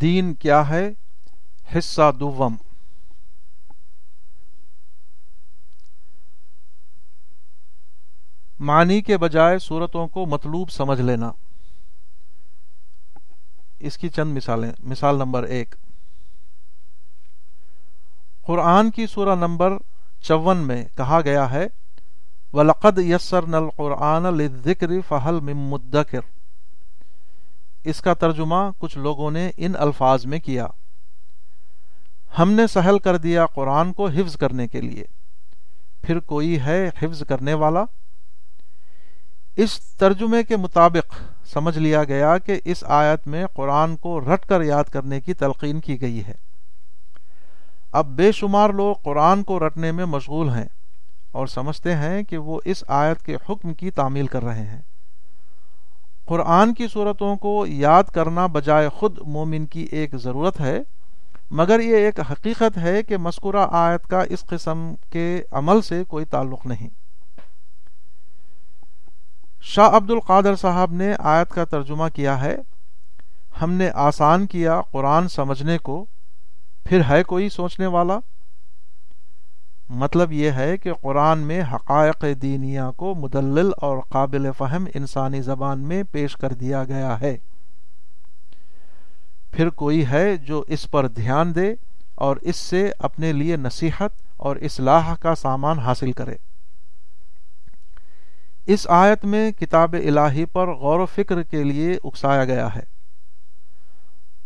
دین کیا ہے؟ حصہ دوم معنی کے بجائے صورتوں کو مطلوب سمجھ لینا۔ اس کی چند مثالیں، مثال نمبر ایک۔ قرآن کی سورہ نمبر چون میں کہا گیا ہے، ولقد یسر نل قرآن ذکر فہل مدکر اس کا ترجمہ کچھ لوگوں نے ان الفاظ میں کیا۔ ہم نے سہل کر دیا قرآن کو حفظ کرنے کے لیے۔ پھر کوئی ہے حفظ کرنے والا؟ اس ترجمے کے مطابق سمجھ لیا گیا کہ اس آیت میں قرآن کو رٹ کر یاد کرنے کی تلقین کی گئی ہے۔ اب بے شمار لوگ قرآن کو رٹنے میں مشغول ہیں اور سمجھتے ہیں کہ وہ اس آیت کے حکم کی تعمیل کر رہے ہیں۔ قرآن کی صورتوں کو یاد کرنا بجائے خود مومن کی ایک ضرورت ہے، مگر یہ ایک حقیقت ہے کہ مذکورہ آیت کا اس قسم کے عمل سے کوئی تعلق نہیں۔ شاہ عبد القادر صاحب نے آیت کا ترجمہ کیا ہے، ہم نے آسان کیا قرآن سمجھنے کو، پھر ہے کوئی سوچنے والا؟ مطلب یہ ہے کہ قرآن میں حقائق دینیا کو مدلل اور قابل فہم انسانی زبان میں پیش کر دیا گیا ہے۔ پھر کوئی ہے جو اس پر دھیان دے اور اس سے اپنے لیے نصیحت اور اصلاح کا سامان حاصل کرے۔ اس آیت میں کتاب الہی پر غور و فکر کے لیے اکسایا گیا ہے۔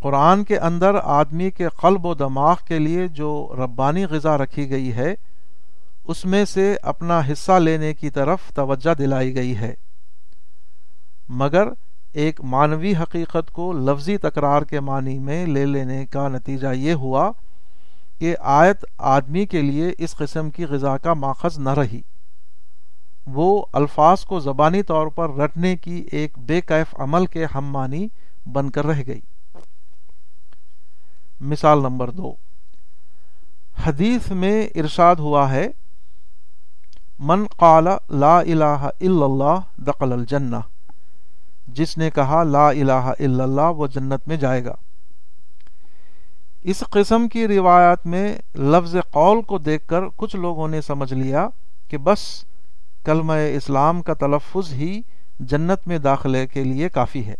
قرآن کے اندر آدمی کے قلب و دماغ کے لیے جو ربانی غذا رکھی گئی ہے اس میں سے اپنا حصہ لینے کی طرف توجہ دلائی گئی ہے۔ مگر ایک مانوی حقیقت کو لفظی تکرار کے معنی میں لے لینے کا نتیجہ یہ ہوا کہ آیت آدمی کے لیے اس قسم کی غذا کا ماخذ نہ رہی۔ وہ الفاظ کو زبانی طور پر رٹنے کی ایک بے کیف عمل کے ہم مانی بن کر رہ گئی۔ مثال نمبر دو۔ حدیث میں ارشاد ہوا ہے من قال لا الہ الا اللہ دقل الجنہ۔ جس نے کہا لا الہ الا اللہ وہ جنت میں جائے گا۔ اس قسم کی روایات میں لفظ قول کو دیکھ کر کچھ لوگوں نے سمجھ لیا کہ بس کلمہ اسلام کا تلفظ ہی جنت میں داخلے کے لیے کافی ہے۔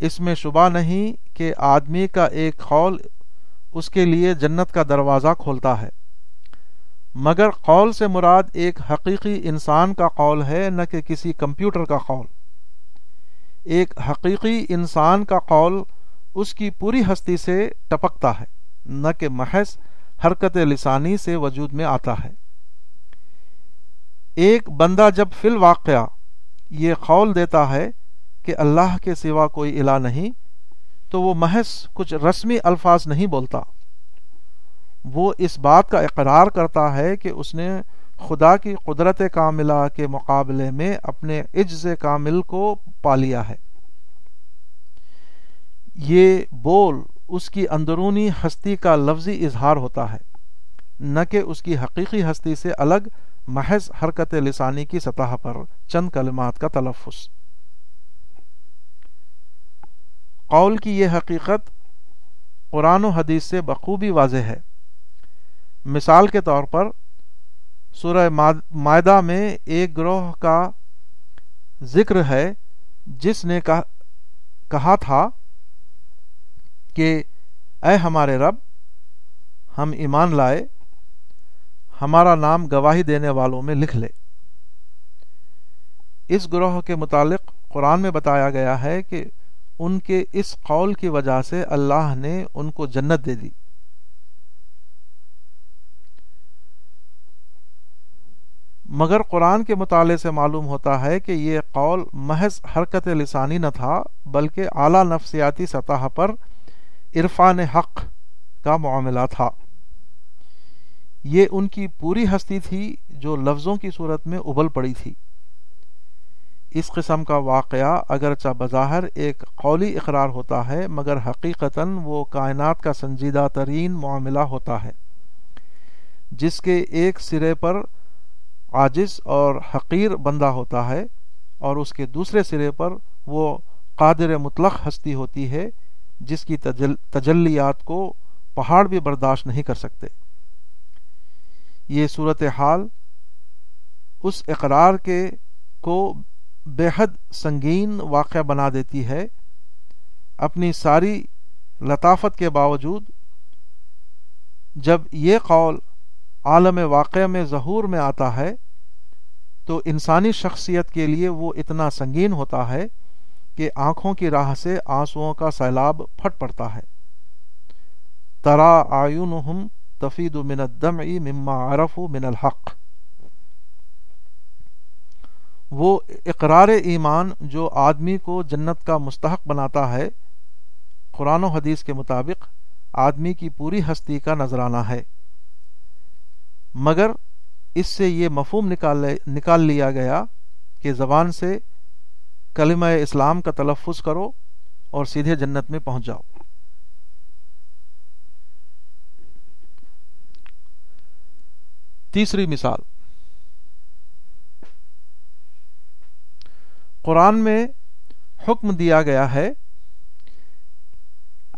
اس میں شبہ نہیں کہ آدمی کا ایک قول اس کے لیے جنت کا دروازہ کھولتا ہے۔ مگر قول سے مراد ایک حقیقی انسان کا قول ہے، نہ کہ کسی کمپیوٹر کا قول۔ ایک حقیقی انسان کا قول اس کی پوری ہستی سے ٹپکتا ہے، نہ کہ محض حرکت لسانی سے وجود میں آتا ہے۔ ایک بندہ جب فی الواقعہ یہ قول دیتا ہے کہ اللہ کے سوا کوئی الہ نہیں، تو وہ محض کچھ رسمی الفاظ نہیں بولتا۔ وہ اس بات کا اقرار کرتا ہے کہ اس نے خدا کی قدرت کاملہ کے مقابلے میں اپنے عجز کامل کو پا لیا ہے۔ یہ بول اس کی اندرونی ہستی کا لفظی اظہار ہوتا ہے، نہ کہ اس کی حقیقی ہستی سے الگ محض حرکت لسانی کی سطح پر چند کلمات کا تلفظ۔ قول کی یہ حقیقت قرآن و حدیث سے بخوبی واضح ہے۔ مثال کے طور پر سورہ معدہ میں ایک گروہ کا ذکر ہے، جس نے کہا تھا کہ اے ہمارے رب، ہم ایمان لائے، ہمارا نام گواہی دینے والوں میں لکھ لے۔ اس گروہ کے متعلق قرآن میں بتایا گیا ہے کہ ان کے اس قول کی وجہ سے اللہ نے ان کو جنت دے دی۔ مگر قرآن کے مطالعے سے معلوم ہوتا ہے کہ یہ قول محض حرکت لسانی نہ تھا، بلکہ اعلیٰ نفسیاتی سطح پر عرفان حق کا معاملہ تھا۔ یہ ان کی پوری ہستی تھی جو لفظوں کی صورت میں ابل پڑی تھی۔ اس قسم کا واقعہ اگرچہ بظاہر ایک قولی اقرار ہوتا ہے، مگر حقیقتاً وہ کائنات کا سنجیدہ ترین معاملہ ہوتا ہے، جس کے ایک سرے پر عاجز اور حقیر بندہ ہوتا ہے اور اس کے دوسرے سرے پر وہ قادر مطلق ہستی ہوتی ہے، جس کی تجلیات کو پہاڑ بھی برداشت نہیں کر سکتے۔ یہ صورت حال اس اقرار کے کو بے حد سنگین واقعہ بنا دیتی ہے۔ اپنی ساری لطافت کے باوجود جب یہ قول عالم واقع میں ظہور میں آتا ہے، تو انسانی شخصیت کے لیے وہ اتنا سنگین ہوتا ہے کہ آنکھوں کی راہ سے آنسوؤں کا سیلاب پھٹ پڑتا ہے۔ ترا آیونہم تفید من الدمع مما عرف من الحق۔ وہ اقرار ایمان جو آدمی کو جنت کا مستحق بناتا ہے، قرآن و حدیث کے مطابق آدمی کی پوری ہستی کا نذرانہ ہے۔ مگر اس سے یہ مفہوم نکال نکال لیا گیا کہ زبان سے کلمہ اسلام کا تلفظ کرو اور سیدھے جنت میں پہنچ جاؤ۔ تیسری مثال۔ قرآن میں حکم دیا گیا ہے،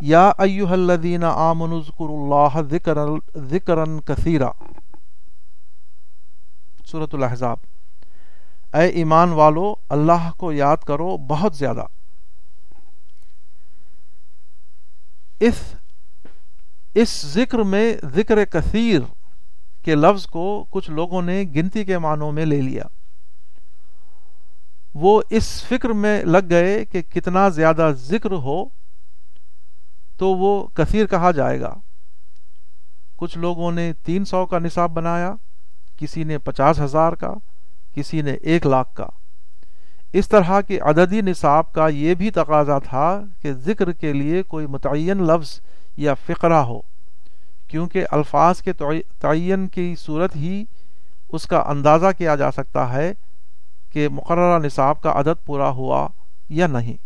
یا ایوہ الذین آمنوا اذکروا اللہ ذکرا کثیرا۔ سورة الاحزاب۔ اے ایمان والو، اللہ کو یاد کرو بہت زیادہ۔ اس اس ذکر میں ذکر کثیر کے لفظ کو کچھ لوگوں نے گنتی کے معنوں میں لے لیا۔ وہ اس فکر میں لگ گئے کہ کتنا زیادہ ذکر ہو تو وہ کثیر کہا جائے گا۔ کچھ لوگوں نے تین سو کا نصاب بنایا۔ کسی نے پچاس ہزار کا، کسی نے ایک لاکھ کا۔ اس طرح کے عددی نصاب کا یہ بھی تقاضا تھا کہ ذکر کے لیے کوئی متعین لفظ یا فقرہ ہو، کیونکہ الفاظ کے تعین کی صورت ہی اس کا اندازہ کیا جا سکتا ہے کہ مقررہ نصاب کا عدد پورا ہوا یا نہیں۔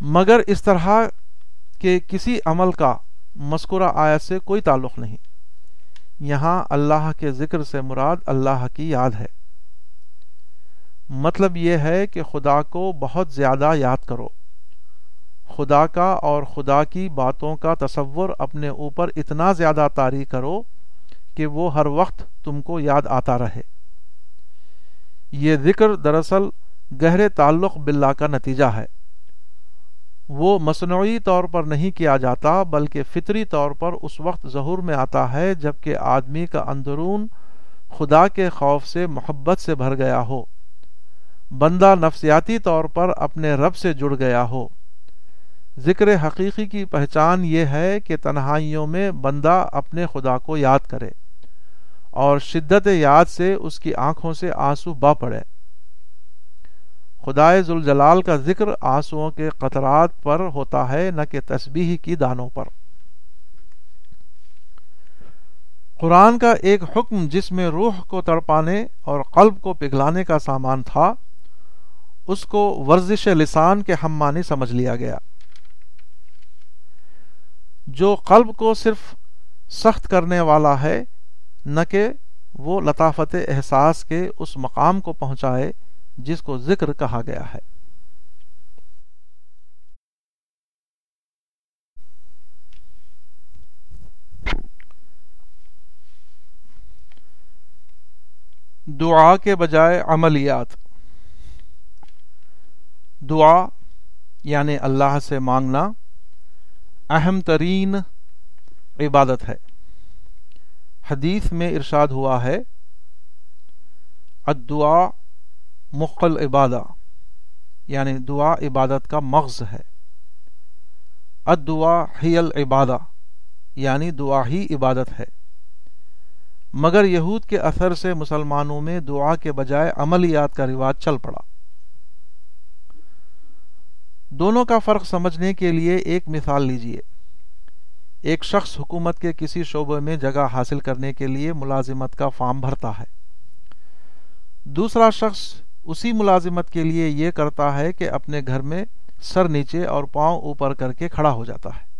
مگر اس طرح کے کسی عمل کا مذکورہ آیت سے کوئی تعلق نہیں۔ یہاں اللہ کے ذکر سے مراد اللہ کی یاد ہے۔ مطلب یہ ہے کہ خدا کو بہت زیادہ یاد کرو۔ خدا کا اور خدا کی باتوں کا تصور اپنے اوپر اتنا زیادہ طاری کرو کہ وہ ہر وقت تم کو یاد آتا رہے۔ یہ ذکر دراصل گہرے تعلق باللہ کا نتیجہ ہے۔ وہ مصنوعی طور پر نہیں کیا جاتا بلکہ فطری طور پر اس وقت ظہور میں آتا ہے جبکہ آدمی کا اندرون خدا کے خوف سے، محبت سے بھر گیا ہو۔ بندہ نفسیاتی طور پر اپنے رب سے جڑ گیا ہو۔ ذکر حقیقی کی پہچان یہ ہے کہ تنہائیوں میں بندہ اپنے خدا کو یاد کرے اور شدت یاد سے اس کی آنکھوں سے آنسو با پڑے۔ خدائے ذوالجلال کا ذکر آنسوؤں کے قطرات پر ہوتا ہے، نہ کہ تسبیح کی دانوں پر۔ قرآن کا ایک حکم جس میں روح کو تڑپانے اور قلب کو پگھلانے کا سامان تھا، اس کو ورزش لسان کے ہم مانی سمجھ لیا گیا۔ جو قلب کو صرف سخت کرنے والا ہے، نہ کہ وہ لطافت احساس کے اس مقام کو پہنچائے جس کو ذکر کہا گیا ہے۔ دعا کے بجائے عملیات۔ دعا یعنی اللہ سے مانگنا اہم ترین عبادت ہے۔ حدیث میں ارشاد ہوا ہے ادعا مقل عبادہ یعنی دعا عبادت کا مغز ہے۔ ادعا ہی العبادہ یعنی دعا ہی عبادت ہے۔ مگر یہود کے اثر سے مسلمانوں میں دعا کے بجائے عملیات کا رواج چل پڑا۔ دونوں کا فرق سمجھنے کے لیے ایک مثال لیجیے ایک شخص حکومت کے کسی شعبے میں جگہ حاصل کرنے کے لیے ملازمت کا فارم بھرتا ہے۔ دوسرا شخص اسی ملازمت کے لیے یہ کرتا ہے کہ اپنے گھر میں سر نیچے اور پاؤں اوپر کر کے کھڑا ہو جاتا ہے۔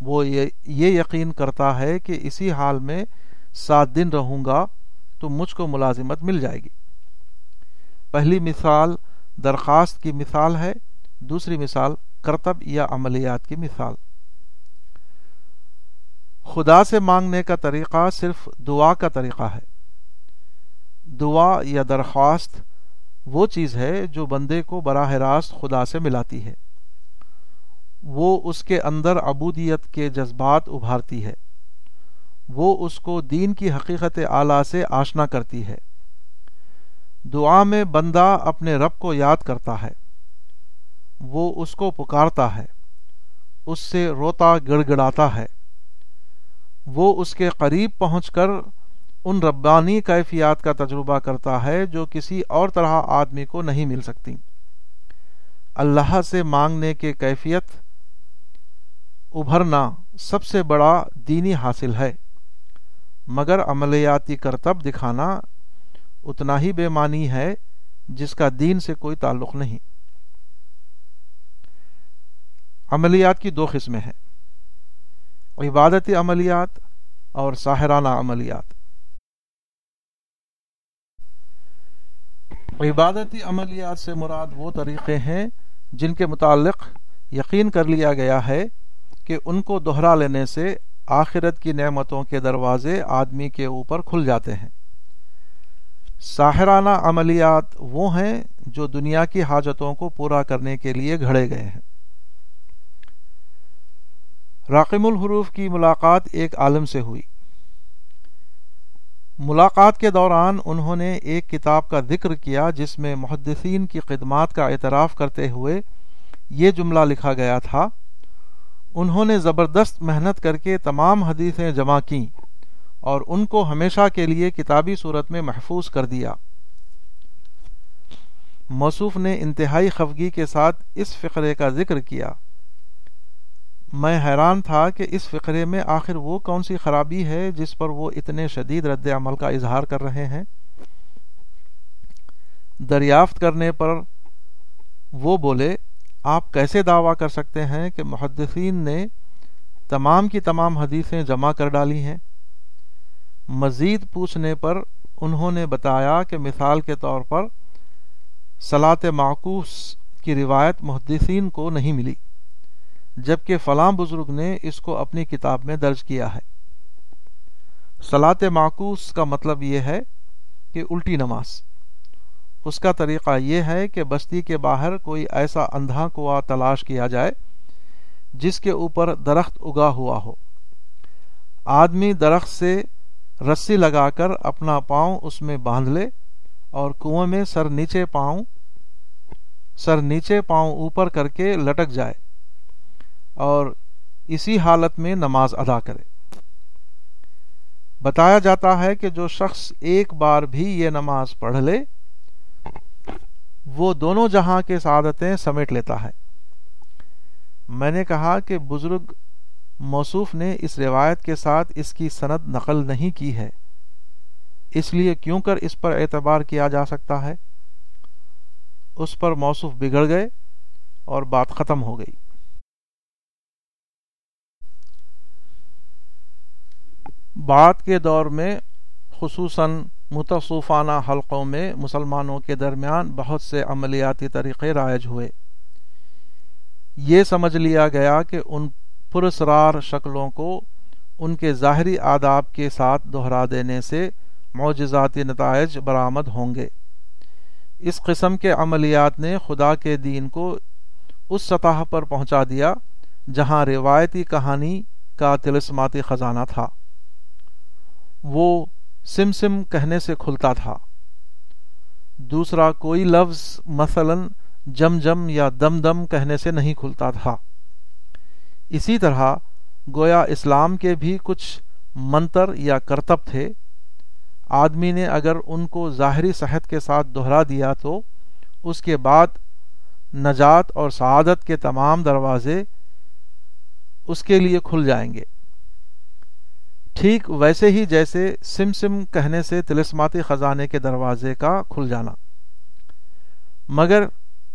وہ یہ یقین کرتا ہے کہ اسی حال میں سات دن رہوں گا تو مجھ کو ملازمت مل جائے گی۔ پہلی مثال درخواست کی مثال ہے، دوسری مثال کرتب یا عملیات کی مثال۔ خدا سے مانگنے کا طریقہ صرف دعا کا طریقہ ہے۔ دعا یا درخواست وہ چیز ہے جو بندے کو براہ راست خدا سے ملاتی ہے۔ وہ اس کے اندر عبودیت کے جذبات ابھارتی ہے۔ وہ اس کو دین کی حقیقت اعلیٰ سے آشنا کرتی ہے۔ دعا میں بندہ اپنے رب کو یاد کرتا ہے۔ وہ اس کو پکارتا ہے۔ اس سے روتا گڑ گڑاتا ہے۔ وہ اس کے قریب پہنچ کر ان ربانی کیفیات کا تجربہ کرتا ہے جو کسی اور طرح آدمی کو نہیں مل سکتی۔ اللہ سے مانگنے کے کیفیت ابھرنا سب سے بڑا دینی حاصل ہے، مگر عملیاتی کرتب دکھانا اتنا ہی بے معنی ہے جس کا دین سے کوئی تعلق نہیں۔ عملیات کی دو قسمیں ہیں، عبادتی عملیات اور ساحرانہ عملیات۔ عبادتی عملیات سے مراد وہ طریقے ہیں جن کے متعلق یقین کر لیا گیا ہے کہ ان کو دوہرا لینے سے آخرت کی نعمتوں کے دروازے آدمی کے اوپر کھل جاتے ہیں۔ ساحرانہ عملیات وہ ہیں جو دنیا کی حاجتوں کو پورا کرنے کے لیے گھڑے گئے ہیں۔ راقم الحروف کی ملاقات ایک عالم سے ہوئی۔ ملاقات کے دوران انہوں نے ایک کتاب کا ذکر کیا جس میں محدثین کی خدمات کا اعتراف کرتے ہوئے یہ جملہ لکھا گیا تھا، انہوں نے زبردست محنت کر کے تمام حدیثیں جمع کیں اور ان کو ہمیشہ کے لیے کتابی صورت میں محفوظ کر دیا۔ موصوف نے انتہائی خفگی کے ساتھ اس فقرے کا ذکر کیا۔ میں حیران تھا کہ اس فقرے میں آخر وہ کون سی خرابی ہے جس پر وہ اتنے شدید رد عمل کا اظہار کر رہے ہیں؟ دریافت کرنے پر وہ بولے، آپ کیسے دعویٰ کر سکتے ہیں کہ محدثین نے تمام کی تمام حدیثیں جمع کر ڈالی ہیں؟ مزید پوچھنے پر انہوں نے بتایا کہ مثال کے طور پر سلاط معکوس کی روایت محدثین کو نہیں ملی۔ جبکہ فلاں بزرگ نے اس کو اپنی کتاب میں درج کیا ہے۔ سلاط معکوس کا مطلب یہ ہے کہ الٹی نماز۔ اس کا طریقہ یہ ہے کہ بستی کے باہر کوئی ایسا اندھا کنواں تلاش کیا جائے جس کے اوپر درخت اگا ہوا ہو۔ آدمی درخت سے رسی لگا کر اپنا پاؤں اس میں باندھ لے اور کنویں میں سر نیچے پاؤں، سر نیچے پاؤں اوپر کر کے لٹک جائے۔ اور اسی حالت میں نماز ادا کرے۔ بتایا جاتا ہے کہ جو شخص ایک بار بھی یہ نماز پڑھ لے، وہ دونوں جہاں کے سعادتیں سمیٹ لیتا ہے۔ میں نے کہا کہ بزرگ موصوف نے اس روایت کے ساتھ اس کی سند نقل نہیں کی ہے۔ اس لیے کیوں کر اس پر اعتبار کیا جا سکتا ہے؟ اس پر موصوف بگڑ گئے اور بات ختم ہو گئی۔ بعد کے دور میں خصوصاً متصوفانہ حلقوں میں مسلمانوں کے درمیان بہت سے عملیاتی طریقے رائج ہوئے۔ یہ سمجھ لیا گیا کہ ان پرسرار شکلوں کو ان کے ظاہری آداب کے ساتھ دہرا دینے سے معجزاتی نتائج برآمد ہوں گے۔ اس قسم کے عملیات نے خدا کے دین کو اس سطح پر پہنچا دیا جہاں روایتی کہانی کا تلسماتی خزانہ تھا۔ وہ سم سم کہنے سے کھلتا تھا۔ دوسرا، کوئی لفظ مثلا جم جم یا دم دم کہنے سے نہیں کھلتا تھا۔ اسی طرح، گویا اسلام کے بھی کچھ منتر یا کرتب تھے۔ آدمی نے اگر ان کو ظاہری صحت کے ساتھ دہرا دیا تو اس کے بعد نجات اور سعادت کے تمام دروازے اس کے لیے کھل جائیں گے۔ ٹھیک ویسے ہی جیسے سم سم کہنے سے تلسماتی خزانے کے دروازے کا کھل جانا۔ مگر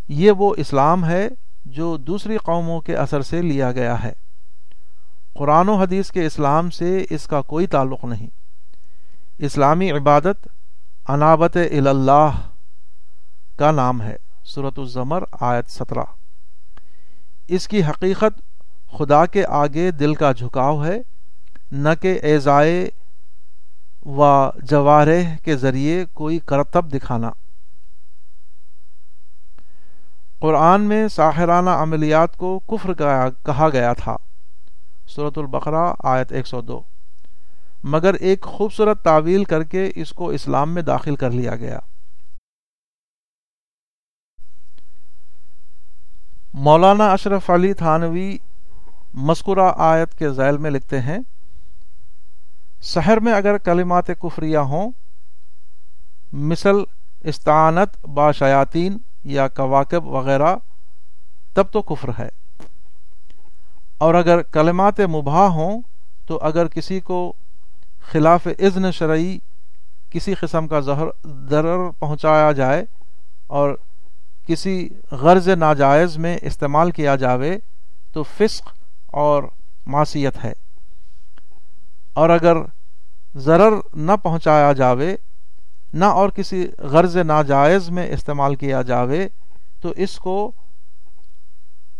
یہ وہ اسلام ہے جو دوسری قوموں کے اثر سے لیا گیا ہے۔ قرآن و حدیث کے اسلام سے اس کا کوئی تعلق نہیں۔ اسلامی عبادت انابت اللہ کا نام ہے۔ صورت الزمر آیت سترہ۔ اس کی حقیقت خدا کے آگے دل کا جھکاؤ ہے۔ نہ کہ ایزائے و جوارح کے ذریعے کوئی کرتب دکھانا۔ قرآن میں ساحرانہ عملیات کو کفر کہا گیا تھا۔ صورت البقرہ، آیت ایک سو دو۔ مگر ایک خوبصورت تعویل کر کے اس کو اسلام میں داخل کر لیا گیا۔ مولانا اشرف علی تھانوی مسکرہ آیت کے ذیل میں لکھتے ہیں شہر میں اگر کلمات کفریہ ہوں، مثل استعانت با شیاطین یا کواکب وغیرہ، تب تو کفر ہے۔ اور اگر کلمات مباح ہوں، تو اگر کسی کو خلاف اذن شرعی کسی قسم کا زہر ضرر پہنچایا جائے اور کسی غرض ناجائز میں استعمال کیا جاوے، تو فسق اور معصیت ہے۔ اور اگر ضرر نہ پہنچایا جاوے، نہ اور کسی غرض ناجائز میں استعمال کیا جاوے، تو اس کو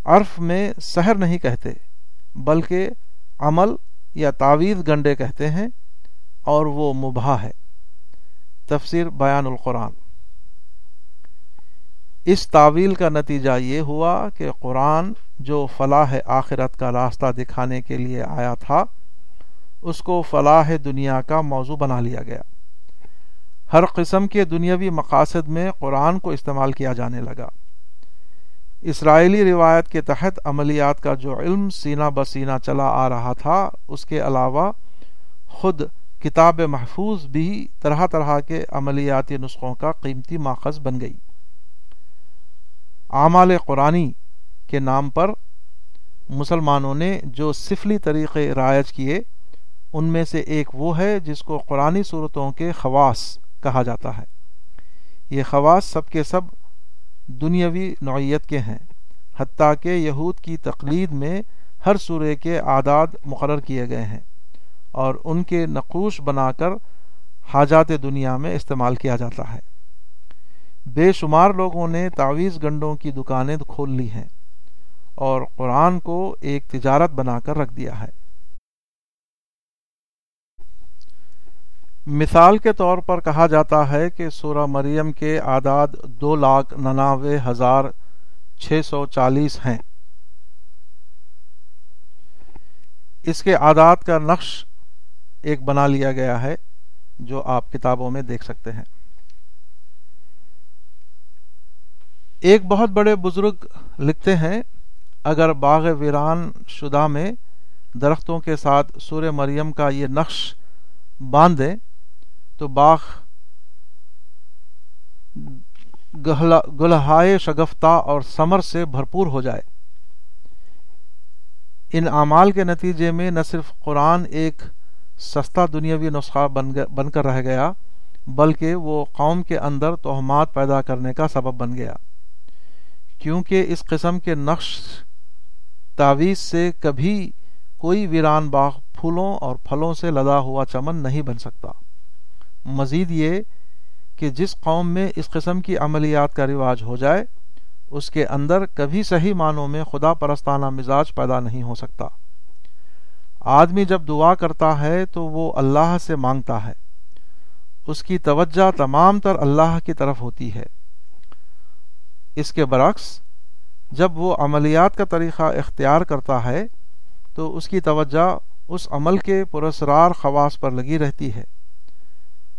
عرف میں سحر نہیں کہتے، بلکہ عمل یا تعویذ گنڈے کہتے ہیں اور وہ مباح ہے۔ تفسیر بیان القرآن۔ اس تعویل کا نتیجہ یہ ہوا کہ قرآن جو فلاح آخرت کا راستہ دکھانے کے لیے آیا تھا اس کو فلاح دنیا کا موضوع بنا لیا گیا۔ ہر قسم کے دنیاوی مقاصد میں قرآن کو استعمال کیا جانے لگا۔ اسرائیلی روایت کے تحت عملیات کا جو علم سینہ بسینہ چلا آ رہا تھا، اس کے علاوہ خود کتاب محفوظ بھی طرح طرح کے عملیاتی نسخوں کا قیمتی ماخذ بن گئی۔ اعمال قرآنی کے نام پر مسلمانوں نے جو سفلی طریقے رائج کیے ان میں سے ایک وہ ہے جس کو قرآن صورتوں کے خواص کہا جاتا ہے۔ یہ خواص سب کے سب دنیاوی نوعیت کے ہیں، حتیٰ کہ یہود کی تقلید میں ہر سورے کے اعداد مقرر کیے گئے ہیں اور ان کے نقوش بنا کر حاجات دنیا میں استعمال کیا جاتا ہے۔ بے شمار لوگوں نے تعویز گنڈوں کی دکانیں کھول لی ہیں اور قرآن کو ایک تجارت بنا کر رکھ دیا ہے۔ مثال کے طور پر کہا جاتا ہے کہ سورہ مریم کے اعداد دو لاکھ نناوے ہزار چھ سو چالیس ہیں۔ اس کے اعداد کا نقش ایک بنا لیا گیا ہے جو آپ کتابوں میں دیکھ سکتے ہیں۔ ایک بہت بڑے بزرگ لکھتے ہیں، اگر باغ ویران شدہ میں درختوں کے ساتھ سورہ مریم کا یہ نقش باندھ دیں تو باغ گلہائے شگفتہ اور سمر سے بھرپور ہو جائے۔ ان اعمال کے نتیجے میں نہ صرف قرآن ایک سستا دنیاوی نسخہ بن کر رہ گیا، بلکہ وہ قوم کے اندر توہمات پیدا کرنے کا سبب بن گیا۔ کیونکہ اس قسم کے نقش تعویذ سے کبھی کوئی ویران باغ پھولوں اور پھلوں سے لدا ہوا چمن نہیں بن سکتا۔ مزید یہ کہ جس قوم میں اس قسم کی عملیات کا رواج ہو جائے، اس کے اندر کبھی صحیح معنوں میں خدا پرستانہ مزاج پیدا نہیں ہو سکتا۔ آدمی جب دعا کرتا ہے تو وہ اللہ سے مانگتا ہے۔ اس کی توجہ تمام تر اللہ کی طرف ہوتی ہے۔ اس کے برعکس، جب وہ عملیات کا طریقہ اختیار کرتا ہے، تو اس کی توجہ اس عمل کے پرسرار خواص پر لگی رہتی ہے۔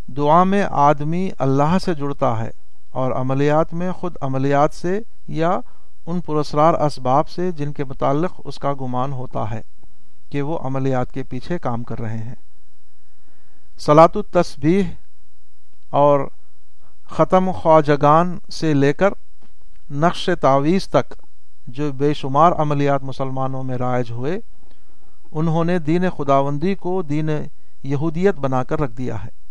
دعا میں آدمی اللہ سے جڑتا ہے اور عملیات میں خود عملیات سے یا ان پرسرار اسباب سے جن کے متعلق اس کا گمان ہوتا ہے کہ وہ عملیات کے پیچھے کام کر رہے ہیں۔ سلاط التسبیح اور ختم خواجگان سے لے کر نقش تعویز تک جو بے شمار عملیات مسلمانوں میں رائج ہوئے، انہوں نے دین خداوندی کو دین یہودیت بنا کر رکھ دیا ہے۔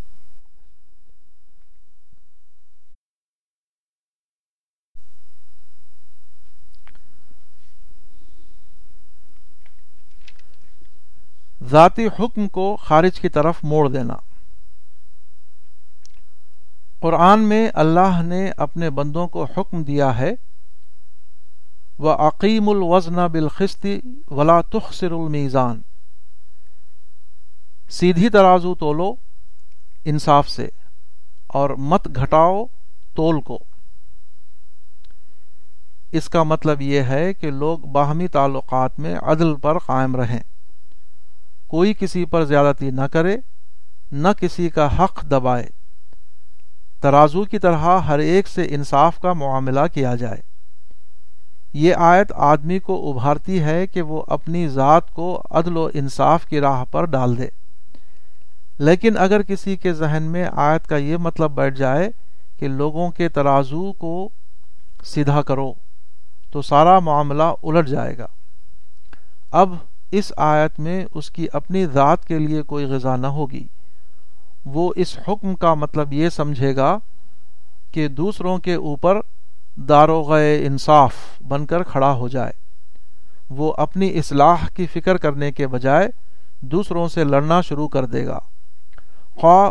ذاتی حکم کو خارج کی طرف موڑ دینا۔ قرآن میں اللہ نے اپنے بندوں کو حکم دیا ہے و عقیم الوزن بالخستی ولا تخصر المیزان سیدھی ترازو تولو انصاف سے اور مت گھٹاؤ تول کو۔ اس کا مطلب یہ ہے کہ لوگ باہمی تعلقات میں عدل پر قائم رہیں۔ کوئی کسی پر زیادتی نہ کرے، نہ کسی کا حق دبائے۔ ترازو کی طرح ہر ایک سے انصاف کا معاملہ کیا جائے۔ یہ آیت آدمی کو ابھارتی ہے کہ وہ اپنی ذات کو عدل و انصاف کی راہ پر ڈال دے۔ لیکن اگر کسی کے ذہن میں آیت کا یہ مطلب بیٹھ جائے کہ لوگوں کے ترازو کو سیدھا کرو تو سارا معاملہ الٹ جائے گا۔ اب اس آیت میں اس کی اپنی ذات کے لیے کوئی غذا نہ ہوگی۔ وہ اس حکم کا مطلب یہ سمجھے گا کہ دوسروں کے اوپر داروغ انصاف بن کر کھڑا ہو جائے۔ وہ اپنی اصلاح کی فکر کرنے کے بجائے دوسروں سے لڑنا شروع کر دے گا۔ خواہ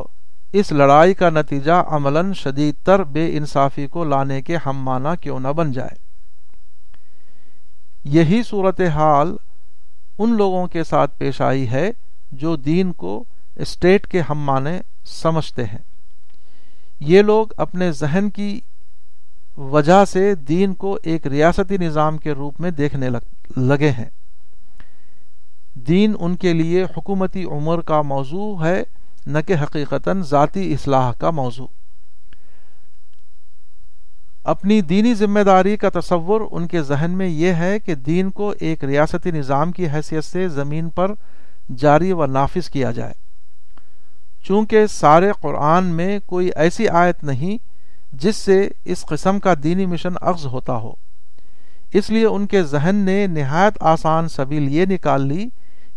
اس لڑائی کا نتیجہ عملاً شدید تر بے انصافی کو لانے کے ہم معنی کیوں نہ بن جائے۔ یہی صورت حال ان لوگوں کے ساتھ پیش آئی ہے جو دین کو اسٹیٹ کے ہم معنی سمجھتے ہیں۔ یہ لوگ اپنے ذہن کی وجہ سے دین کو ایک ریاستی نظام کے روپ میں دیکھنے لگے ہیں۔ دین ان کے لیے حکومتی عمر کا موضوع ہے، نہ کہ حقیقتاً ذاتی اصلاح کا موضوع۔ اپنی دینی ذمہ داری کا تصور ان کے ذہن میں یہ ہے کہ دین کو ایک ریاستی نظام کی حیثیت سے زمین پر جاری و نافذ کیا جائے۔ چونکہ سارے قرآن میں کوئی ایسی آیت نہیں جس سے اس قسم کا دینی مشن اغز ہوتا ہو۔ اس لیے ان کے ذہن نے نہایت آسان سبیل یہ نکال لی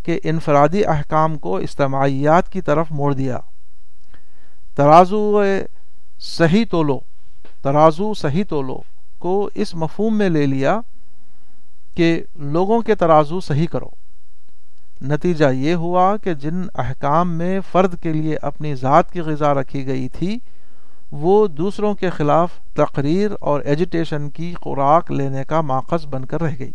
کہ انفرادی احکام کو اجتماعیات کی طرف موڑ دیا۔ ترازو صحیح تولو۔ ترازو صحیح تولو کو اس مفہوم میں لے لیا کہ لوگوں کے ترازو صحیح کرو۔ نتیجہ یہ ہوا کہ جن احکام میں فرد کے لیے اپنی ذات کی غذا رکھی گئی تھی، وہ دوسروں کے خلاف تقریر اور ایجوٹیشن کی خوراک لینے کا ماخذ بن کر رہ گئی۔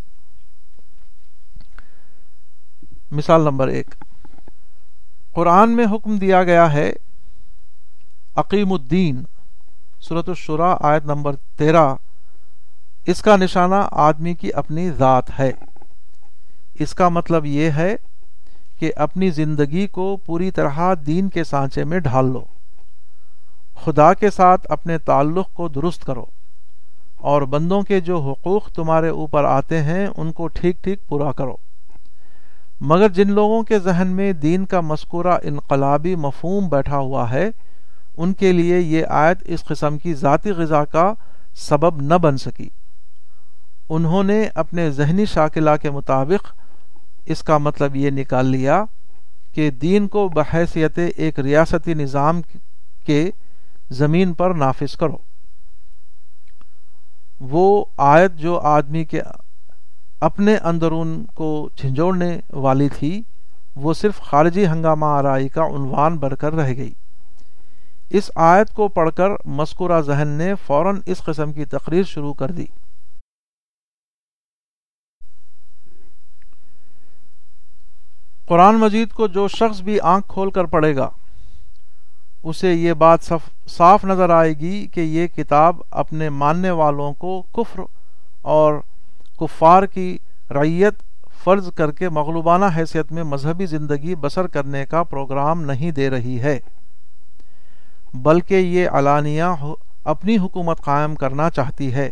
مثال نمبر ایک۔ قرآن میں حکم دیا گیا ہے عقیم الدین صورت الشرا آیت نمبر تیرہ، اس کا نشانہ آدمی کی اپنی ذات ہے۔ اس کا مطلب یہ ہے کہ اپنی زندگی کو پوری طرح دین کے سانچے میں ڈھال لو۔ خدا کے ساتھ اپنے تعلق کو درست کرو۔ اور بندوں کے جو حقوق تمہارے اوپر آتے ہیں، ان کو ٹھیک ٹھیک پورا کرو۔ مگر جن لوگوں کے ذہن میں دین کا مذکورہ انقلابی مفہوم بیٹھا ہوا ہے ان کے لیے یہ آیت اس قسم کی ذاتی غذا کا سبب نہ بن سکی۔ انہوں نے اپنے ذہنی شاکلہ کے مطابق اس کا مطلب یہ نکال لیا کہ دین کو بحیثیت ایک ریاستی نظام کے زمین پر نافذ کرو۔ وہ آیت جو آدمی کے اپنے اندرون کو جھنجھوڑنے والی تھی، وہ صرف خارجی ہنگامہ آرائی کا عنوان بر کر رہ گئی۔ اس آیت کو پڑھ کر مسکورہ ذہن نے فوراً اس قسم کی تقریر شروع کر دی۔ قرآن مجید کو جو شخص بھی آنکھ کھول کر پڑھے گا، اسے یہ بات صاف نظر آئے گی کہ یہ کتاب اپنے ماننے والوں کو کفر اور کفار کی ریت فرض کر کے مغلوبانہ حیثیت میں مذہبی زندگی بسر کرنے کا پروگرام نہیں دے رہی ہے۔ بلکہ یہ علانیہ اپنی حکومت قائم کرنا چاہتی ہے۔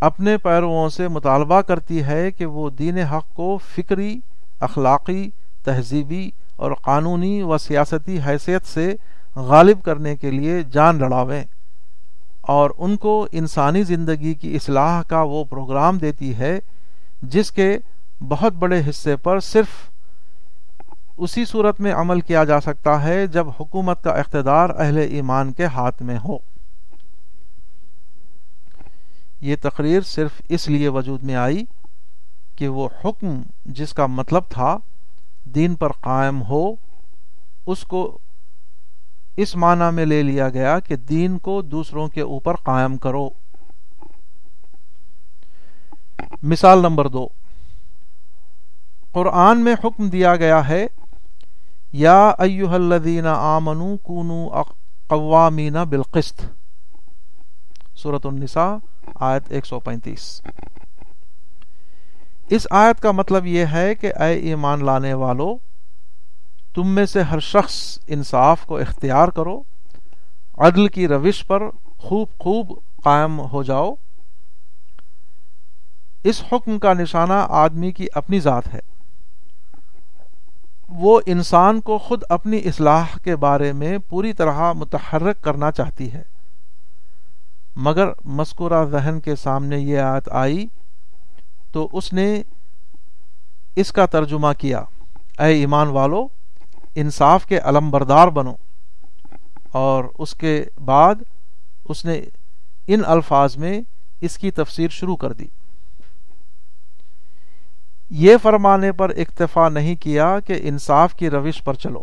اپنے پیرووں سے مطالبہ کرتی ہے کہ وہ دین حق کو فکری، اخلاقی، تہذیبی اور قانونی و سیاستی حیثیت سے غالب کرنے کے لیے جان لڑاویں اور ان کو انسانی زندگی کی اصلاح کا وہ پروگرام دیتی ہے، جس کے بہت بڑے حصے پر صرف اسی صورت میں عمل کیا جا سکتا ہے جب حکومت کا اقتدار اہل ایمان کے ہاتھ میں ہو۔ یہ تقریر صرف اس لیے وجود میں آئی کہ وہ حکم جس کا مطلب تھا دین پر قائم ہو، اس کو اس معنی میں لے لیا گیا کہ دین کو دوسروں کے اوپر قائم کرو۔ مثال نمبر دو۔ قرآن میں حکم دیا گیا ہے یا ایوہ الذین آمنو کونو قوامین بالقسط۔ سورة النساء، آیت 135 اس آیت کا مطلب یہ ہے کہ اے ایمان لانے والو، تم میں سے ہر شخص انصاف کو اختیار کرو، عدل کی روش پر خوب خوب قائم ہو جاؤ۔ اس حکم کا نشانہ آدمی کی اپنی ذات ہے۔ وہ انسان کو خود اپنی اصلاح کے بارے میں پوری طرح متحرک کرنا چاہتی ہے۔ مگر مذکورہ ذہن کے سامنے یہ آیت آئی تو اس نے اس کا ترجمہ کیا۔ اے ایمان والو، انصاف کے علم بردار بنو۔ اور اس کے بعد اس نے ان الفاظ میں اس کی تفسیر شروع کر دی۔ یہ فرمانے پر اکتفا نہیں کیا کہ انصاف کی روش پر چلو،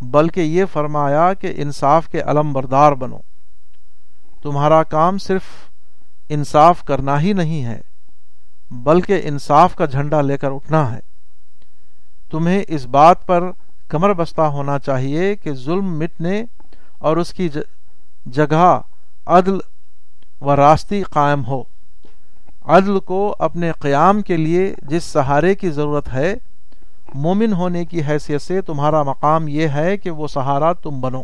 بلکہ یہ فرمایا کہ انصاف کے علم بردار بنو۔ تمہارا کام صرف انصاف کرنا ہی نہیں ہے، بلکہ انصاف کا جھنڈا لے کر اٹھنا ہے۔ تمہیں اس بات پر کمر بستہ ہونا چاہیے کہ ظلم مٹنے اور اس کی جگہ، عدل و راستی قائم ہو۔ عدل کو اپنے قیام کے لیے جس سہارے کی ضرورت ہے، مومن ہونے کی حیثیت سے تمہارا مقام یہ ہے کہ وہ سہارا تم بنو۔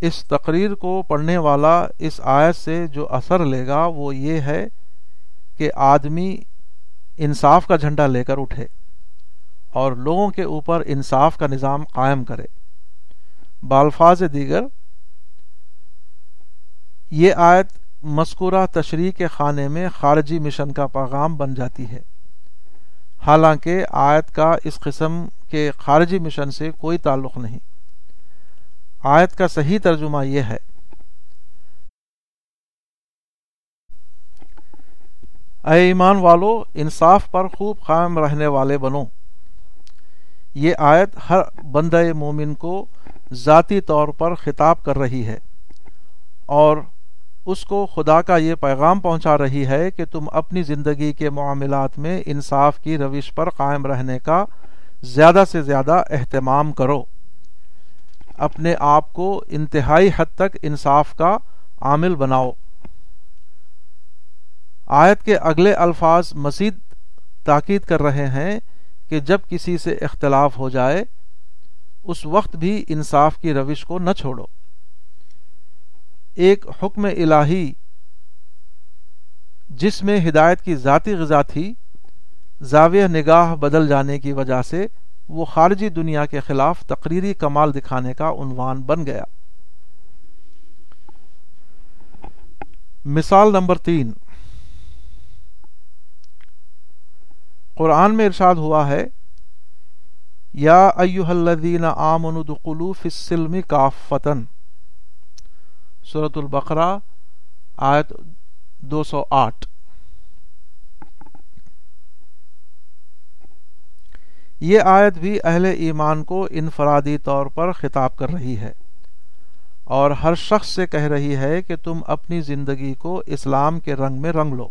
اس تقریر کو پڑھنے والا اس آیت سے جو اثر لے گا وہ یہ ہے کہ آدمی انصاف کا جھنڈا لے کر اٹھے اور لوگوں کے اوپر انصاف کا نظام قائم کرے۔ بالفاظ دیگر یہ آیت مذکورہ تشریح کے خانے میں خارجی مشن کا پیغام بن جاتی ہے۔ حالانکہ آیت کا اس قسم کے خارجی مشن سے کوئی تعلق نہیں۔ آیت کا صحیح ترجمہ یہ ہے۔ اے ایمان والو، انصاف پر خوب قائم رہنے والے بنو۔ یہ آیت ہر بندہ مومن کو ذاتی طور پر خطاب کر رہی ہے اور اس کو خدا کا یہ پیغام پہنچا رہی ہے کہ تم اپنی زندگی کے معاملات میں انصاف کی روش پر قائم رہنے کا زیادہ سے زیادہ اہتمام کرو۔ اپنے آپ کو انتہائی حد تک انصاف کا عامل بناؤ۔ آیت کے اگلے الفاظ مزید تاکید کر رہے ہیں کہ جب کسی سے اختلاف ہو جائے، اس وقت بھی انصاف کی روش کو نہ چھوڑو۔ ایک حکم الہی جس میں ہدایت کی ذاتی غذا تھی، زاویہ نگاہ بدل جانے کی وجہ سے وہ خارجی دنیا کے خلاف تقریری کمال دکھانے کا عنوان بن گیا۔ مثال نمبر تین۔ قرآن میں ارشاد ہوا ہے، یا ایوہ الذین آمنوا دخلوا فی السلم کافتن سورة البقرہ، آیت دو سو آٹھ۔ یہ آیت بھی اہل ایمان کو انفرادی طور پر خطاب کر رہی ہے اور ہر شخص سے کہہ رہی ہے کہ تم اپنی زندگی کو اسلام کے رنگ میں رنگ لو،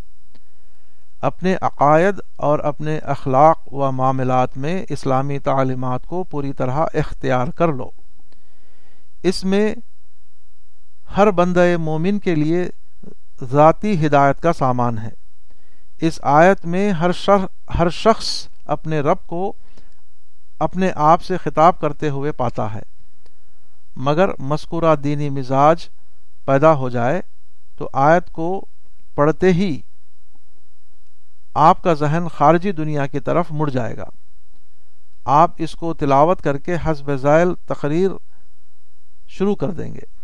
اپنے عقائد اور اپنے اخلاق و معاملات میں اسلامی تعلیمات کو پوری طرح اختیار کر لو۔ اس میں ہر بندہ مومن کے لیے ذاتی ہدایت کا سامان ہے۔ اس آیت میں ہر شخص ہر شخص اپنے رب کو اپنے آپ سے خطاب کرتے ہوئے پاتا ہے۔ مگر مذکورہ دینی مزاج پیدا ہو جائے تو آیت کو پڑھتے ہی آپ کا ذہن خارجی دنیا کی طرف مڑ جائے گا۔ آپ اس کو تلاوت کر کے حسب ذائل تقریر شروع کر دیں گے۔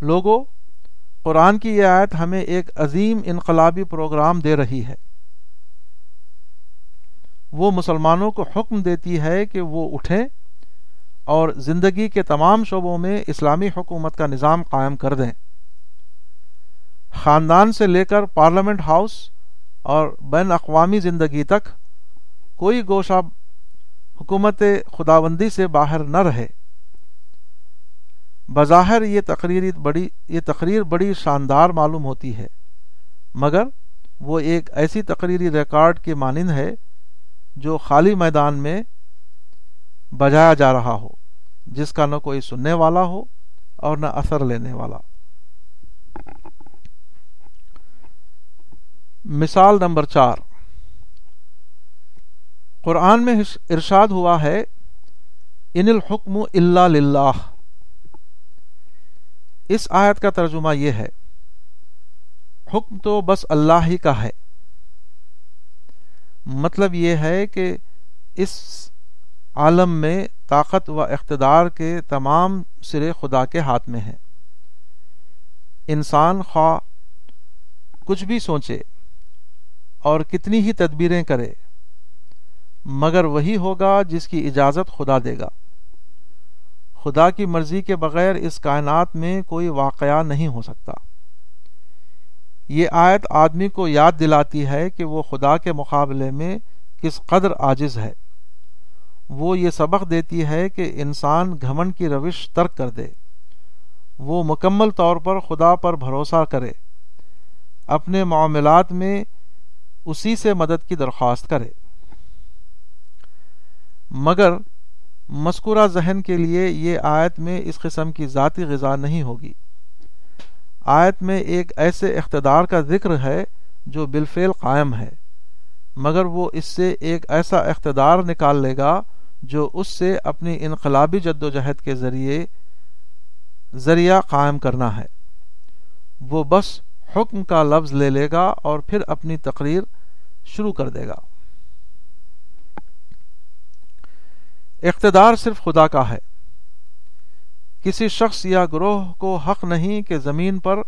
لوگوں، قرآن کی یہ آیت ہمیں ایک عظیم انقلابی پروگرام دے رہی ہے۔ وہ مسلمانوں کو حکم دیتی ہے کہ وہ اٹھیں اور زندگی کے تمام شعبوں میں اسلامی حکومت کا نظام قائم کر دیں۔ خاندان سے لے کر پارلیمنٹ ہاؤس اور بین اقوامی زندگی تک کوئی گوشہ حکومت خداوندی سے باہر نہ رہے۔ بظاہر یہ تقریر بڑی، یہ تقریر بڑی شاندار معلوم ہوتی ہے، مگر وہ ایک ایسی تقریری ریکارڈ کی مانند ہے جو خالی میدان میں بجایا جا رہا ہو، جس کا نہ کوئی سننے والا ہو اور نہ اثر لینے والا۔ مثال نمبر چار۔ قرآن میں ارشاد ہوا ہے، ان الحکم اللہ للہ اس آیت کا ترجمہ یہ ہے، حکم تو بس اللہ ہی کا ہے۔ مطلب یہ ہے کہ اس عالم میں طاقت و اقتدار کے تمام سرے خدا کے ہاتھ میں ہیں۔ انسان خواہ کچھ بھی سوچے اور کتنی ہی تدبیریں کرے، مگر وہی ہوگا جس کی اجازت خدا دے گا۔ خدا کی مرضی کے بغیر اس کائنات میں کوئی واقعہ نہیں ہو سکتا۔ یہ آیت آدمی کو یاد دلاتی ہے کہ وہ خدا کے مقابلے میں کس قدر عاجز ہے۔ وہ یہ سبق دیتی ہے کہ انسان گھمن کی روش ترک کر دے۔ وہ مکمل طور پر خدا پر بھروسہ کرے۔ اپنے معاملات میں اسی سے مدد کی درخواست کرے۔ مگر مذکورہ ذہن کے لیے یہ آیت میں اس قسم کی ذاتی غذا نہیں ہوگی۔ آیت میں ایک ایسے اقتدار کا ذکر ہے جو بالفعل قائم ہے، مگر وہ اس سے ایک ایسا اقتدار نکال لے گا جو اس سے اپنی انقلابی جد و جہد کے ذریعے، ذریعہ قائم کرنا ہے۔ وہ بس حکم کا لفظ لے لے گا اور پھر اپنی تقریر شروع کر دے گا۔ اقتدار صرف خدا کا ہے۔ کسی شخص یا گروہ کو حق نہیں کہ زمین پر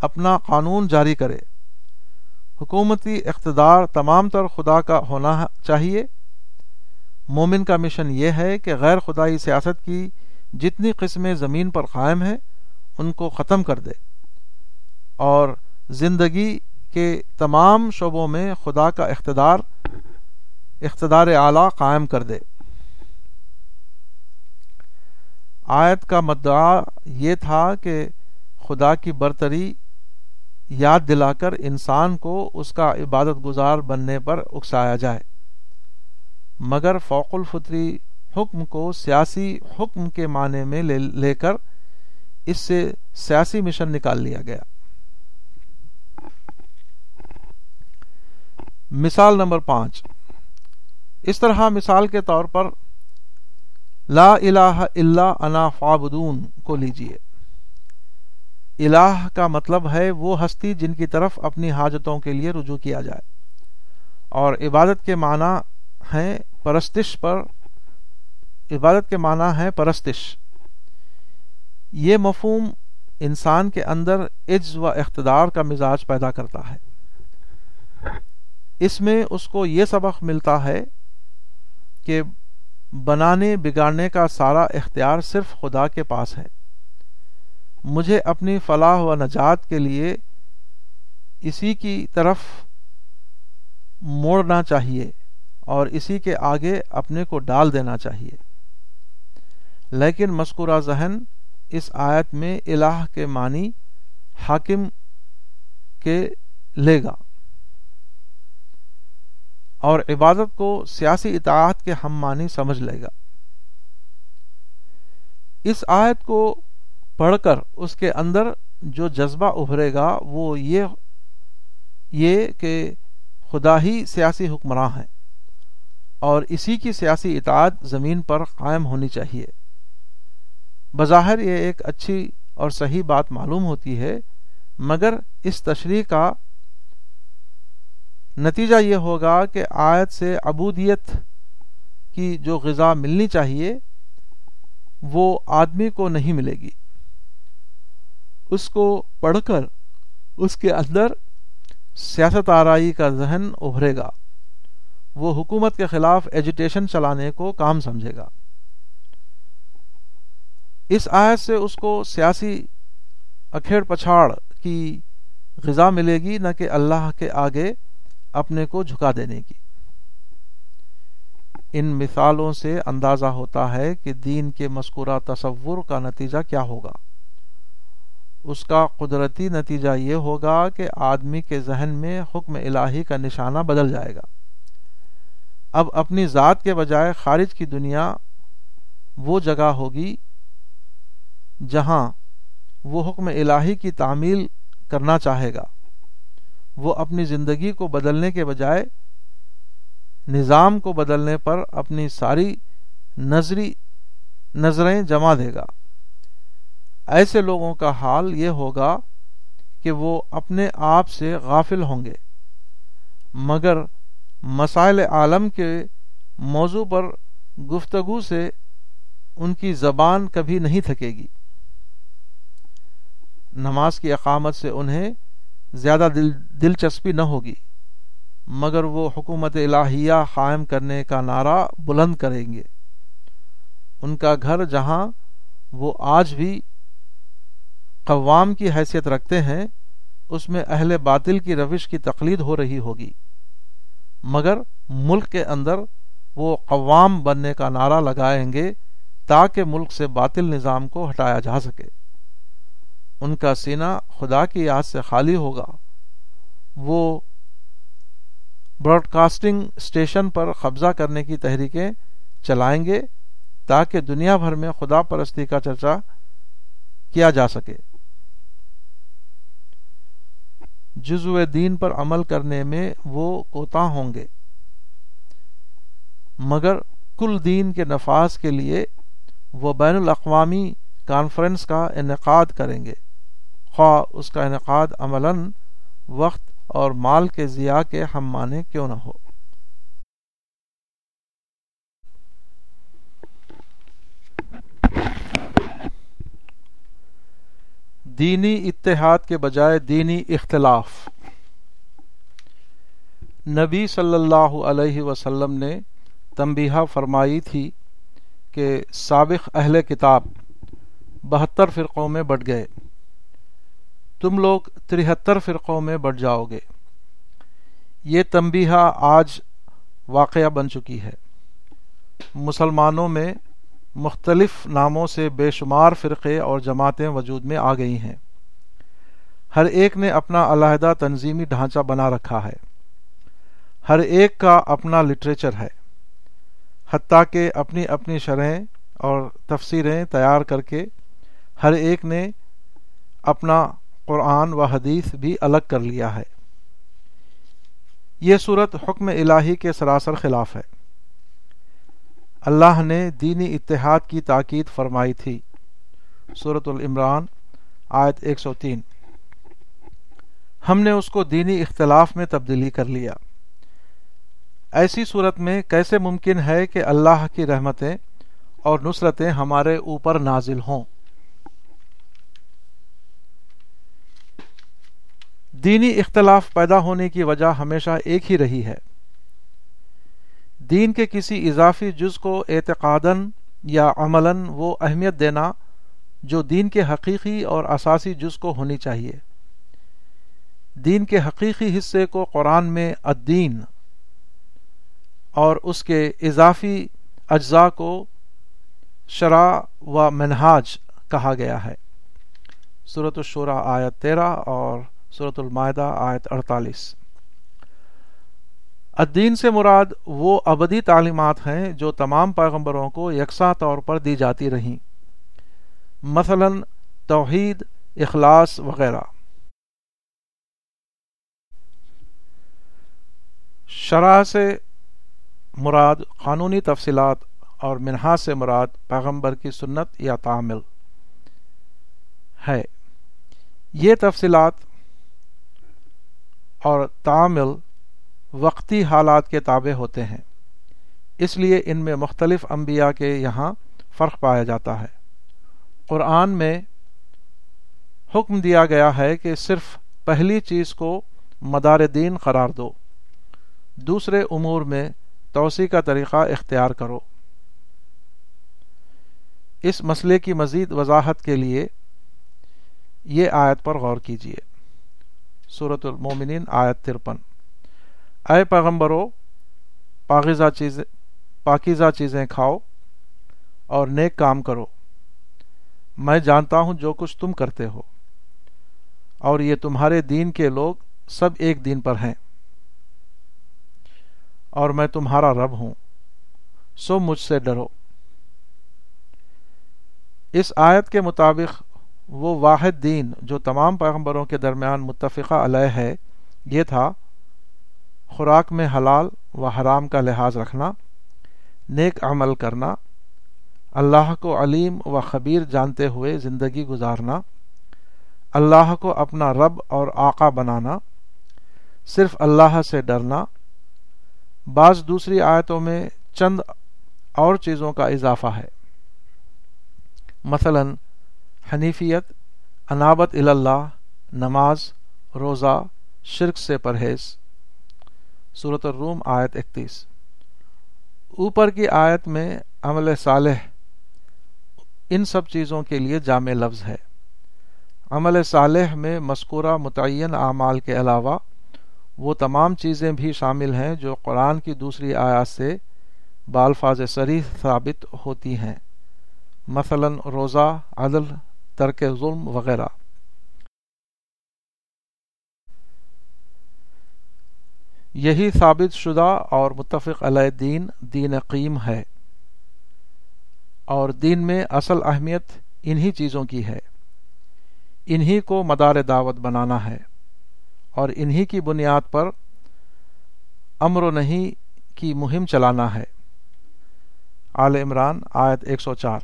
اپنا قانون جاری کرے۔ حکومتی اقتدار تمام تر خدا کا ہونا چاہیے۔ مومن کا مشن یہ ہے کہ غیر خدائی سیاست کی جتنی قسمیں زمین پر قائم ہیں، ان کو ختم کر دے۔ اور زندگی کے تمام شعبوں میں خدا کا اقتدار اقتدار اعلی قائم کر دے۔ آیت کا مدعا یہ تھا کہ خدا کی برتری یاد دلا کر انسان کو اس کا عبادت گزار بننے پر اکسایا جائے۔ مگر فوق الفطری حکم کو سیاسی حکم کے معنی میں لے کر اس سے سیاسی مشن نکال لیا گیا۔ مثال نمبر پانچ۔ اس طرح مثال کے طور پر لا الہ الا انا فابدون کو لیجیے۔ الہ کا مطلب ہے وہ ہستی جن کی طرف اپنی حاجتوں کے لیے رجوع کیا جائے۔ اور عبادت کے معنی ہیں پرستش پر، عبادت کے معنی ہے پرستش۔ یہ مفہوم انسان کے اندر عز و اقتدار کا مزاج پیدا کرتا ہے۔ اس میں اس کو یہ سبق ملتا ہے کہ بنانے بگاڑنے کا سارا اختیار صرف خدا کے پاس ہے۔ مجھے اپنی فلاح و نجات کے لیے اسی کی طرف موڑنا چاہیے اور اسی کے آگے اپنے کو ڈال دینا چاہیے۔ لیکن مذکورہ ذہن اس آیت میں الہ کے معنی حاکم کے لے گا۔ اور عبادت کو سیاسی اطاعت کے ہم معنی سمجھ لے گا۔ اس آیت کو پڑھ کر اس کے اندر جو جذبہ ابھرے گا، وہ یہ یہ کہ خدا ہی سیاسی حکمراں ہیں اور اسی کی سیاسی اطاعت زمین پر قائم ہونی چاہیے۔ بظاہر یہ ایک اچھی اور صحیح بات معلوم ہوتی ہے، مگر اس تشریح کا نتیجہ یہ ہوگا کہ آیت سے عبودیت کی جو غذا ملنی چاہیے، وہ آدمی کو نہیں ملے گی۔ اس کو پڑھ کر اس کے اندر سیاست آرائی کا ذہن ابھرے گا۔ وہ حکومت کے خلاف ایجوٹیشن چلانے کو کام سمجھے گا۔ اس آیت سے اس کو سیاسی اکھیڑ پچھاڑ کی غذا ملے گی، نہ کہ اللہ کے آگے اپنے کو جھکا دینے کی۔ ان مثالوں سے اندازہ ہوتا ہے کہ دین کے مذکورہ تصور کا نتیجہ کیا ہوگا۔ اس کا قدرتی نتیجہ یہ ہوگا کہ آدمی کے ذہن میں حکم الہی کا نشانہ بدل جائے گا۔ اب اپنی ذات کے بجائے خارج کی دنیا وہ جگہ ہوگی جہاں وہ حکم الہی کی تعمیل کرنا چاہے گا۔ وہ اپنی زندگی کو بدلنے کے بجائے نظام کو بدلنے پر اپنی ساری نظری نظریں جما دے گا۔ ایسے لوگوں کا حال یہ ہوگا کہ وہ اپنے آپ سے غافل ہوں گے، مگر مسائل عالم کے موضوع پر گفتگو سے ان کی زبان کبھی نہیں تھکے گی۔ نماز کی اقامت سے انہیں زیادہ دل دلچسپی نہ ہوگی، مگر وہ حکومت الہیہ قائم کرنے کا نعرہ بلند کریں گے۔ ان کا گھر جہاں وہ آج بھی قوام کی حیثیت رکھتے ہیں، اس میں اہل باطل کی روش کی تقلید ہو رہی ہوگی۔ مگر ملک کے اندر وہ قوام بننے کا نعرہ لگائیں گے تاکہ ملک سے باطل نظام کو ہٹایا جا سکے۔ ان کا سینہ خدا کی یاد سے خالی ہوگا۔ وہ براڈ کاسٹنگ اسٹیشن پر قبضہ کرنے کی تحریکیں چلائیں گے تاکہ دنیا بھر میں خدا پرستی کا چرچا کیا جا سکے۔ جزو دین پر عمل کرنے میں وہ کوتا ہوں گے۔ مگر کل دین کے نفاذ کے لیے وہ بین الاقوامی کانفرنس کا انعقاد کریں گے۔ خواہ اس کا انعقاد عملاً وقت اور مال کے ضیاع کے ہم مانے کیوں نہ ہو۔ دینی اتحاد کے بجائے دینی اختلاف۔ نبی صلی اللہ علیہ وسلم نے تنبیہ فرمائی تھی کہ سابق اہل کتاب بہتر فرقوں میں بٹ گئے۔ تم لوگ ترہتر فرقوں میں بٹ جاؤ گے۔ یہ تنبیہ آج واقعہ بن چکی ہے۔ مسلمانوں میں مختلف ناموں سے بے شمار فرقے اور جماعتیں وجود میں آ گئی ہیں۔ ہر ایک نے اپنا علیحدہ تنظیمی ڈھانچہ بنا رکھا ہے۔ ہر ایک کا اپنا لٹریچر ہے۔ حتیٰ کہ اپنی اپنی شرحیں اور تفسیریں تیار کر کے ہر ایک نے اپنا قرآن و حدیث بھی الگ کر لیا ہے۔ یہ صورت حکم الہی کے سراسر خلاف ہے۔ اللہ نے دینی اتحاد کی تاکید فرمائی تھی۔ صورت العمران، آیت ایک سو تین۔ ہم نے اس کو دینی اختلاف میں تبدیلی کر لیا۔ ایسی صورت میں کیسے ممکن ہے کہ اللہ کی رحمتیں اور نصرتیں ہمارے اوپر نازل ہوں؟ دینی اختلاف پیدا ہونے کی وجہ ہمیشہ ایک ہی رہی ہے۔ دین کے کسی اضافی جز کو اعتقاداً یا عملاً وہ اہمیت دینا جو دین کے حقیقی اور اساسی جز کو ہونی چاہیے۔ دین کے حقیقی حصے کو قرآن میں الدین اور اس کے اضافی اجزاء کو شرع و منہاج کہا گیا ہے۔ صورت الشورہ آیت تیرہ اور صورت المائدہ، آیت اڑتالیس۔ الدین سے مراد وہ ابدی تعلیمات ہیں جو تمام پیغمبروں کو یکساں طور پر دی جاتی رہیں۔ مثلا توحید، اخلاص وغیرہ۔ شرح سے مراد قانونی تفصیلات اور منہا سے مراد پیغمبر کی سنت یا تعمل ہے۔ یہ تفصیلات اور تعمل وقتی حالات کے تابع ہوتے ہیں۔ اس لیے ان میں مختلف انبیاء کے یہاں فرق پایا جاتا ہے۔ قرآن میں حکم دیا گیا ہے کہ صرف پہلی چیز کو مدار دین قرار دو۔ دوسرے امور میں توسیع کا طریقہ اختیار کرو۔ اس مسئلے کی مزید وضاحت کے لیے یہ آیت پر غور کیجیے صورت المومنین آیت ترپن۔ اے پیغمبرو، پاکیزہ چیزیں پاکیزہ چیزیں کھاؤ اور نیک کام کرو۔ میں جانتا ہوں جو کچھ تم کرتے ہو، اور یہ تمہارے دین کے لوگ سب ایک دین پر ہیں۔ اور میں تمہارا رب ہوں، سو مجھ سے ڈرو۔ اس آیت کے مطابق وہ واحد دین جو تمام پیغمبروں کے درمیان متفقہ علیہ ہے، یہ تھا خوراک میں حلال و حرام کا لحاظ رکھنا، نیک عمل کرنا، اللہ کو علیم و خبیر جانتے ہوئے زندگی گزارنا، اللہ کو اپنا رب اور آقا بنانا، صرف اللہ سے ڈرنا۔ بعض دوسری آیتوں میں چند اور چیزوں کا اضافہ ہے۔ مثلا حنیفیت انابت اللہ نماز، روزہ، شرک سے پرہیز۔ صورت الروم آیت اکتیس۔ اوپر کی آیت میں عمل صالح، ان سب چیزوں کے لیے جامع لفظ ہے۔ عمل صالح میں مذکورہ متعین اعمال کے علاوہ وہ تمام چیزیں بھی شامل ہیں جو قرآن کی دوسری آیات سے بالفاظ سریح ثابت ہوتی ہیں۔ مثلا روزہ، عدل ترک ظلم وغیرہ۔ یہی ثابت شدہ اور متفق علیہ دین دین قیم ہے۔ اور دین میں اصل اہمیت انہی چیزوں کی ہے۔ انہی کو مدار دعوت بنانا ہے۔ اور انہی کی بنیاد پر امر و نہیں کی مہم چلانا ہے۔ آل عمران، آیت 104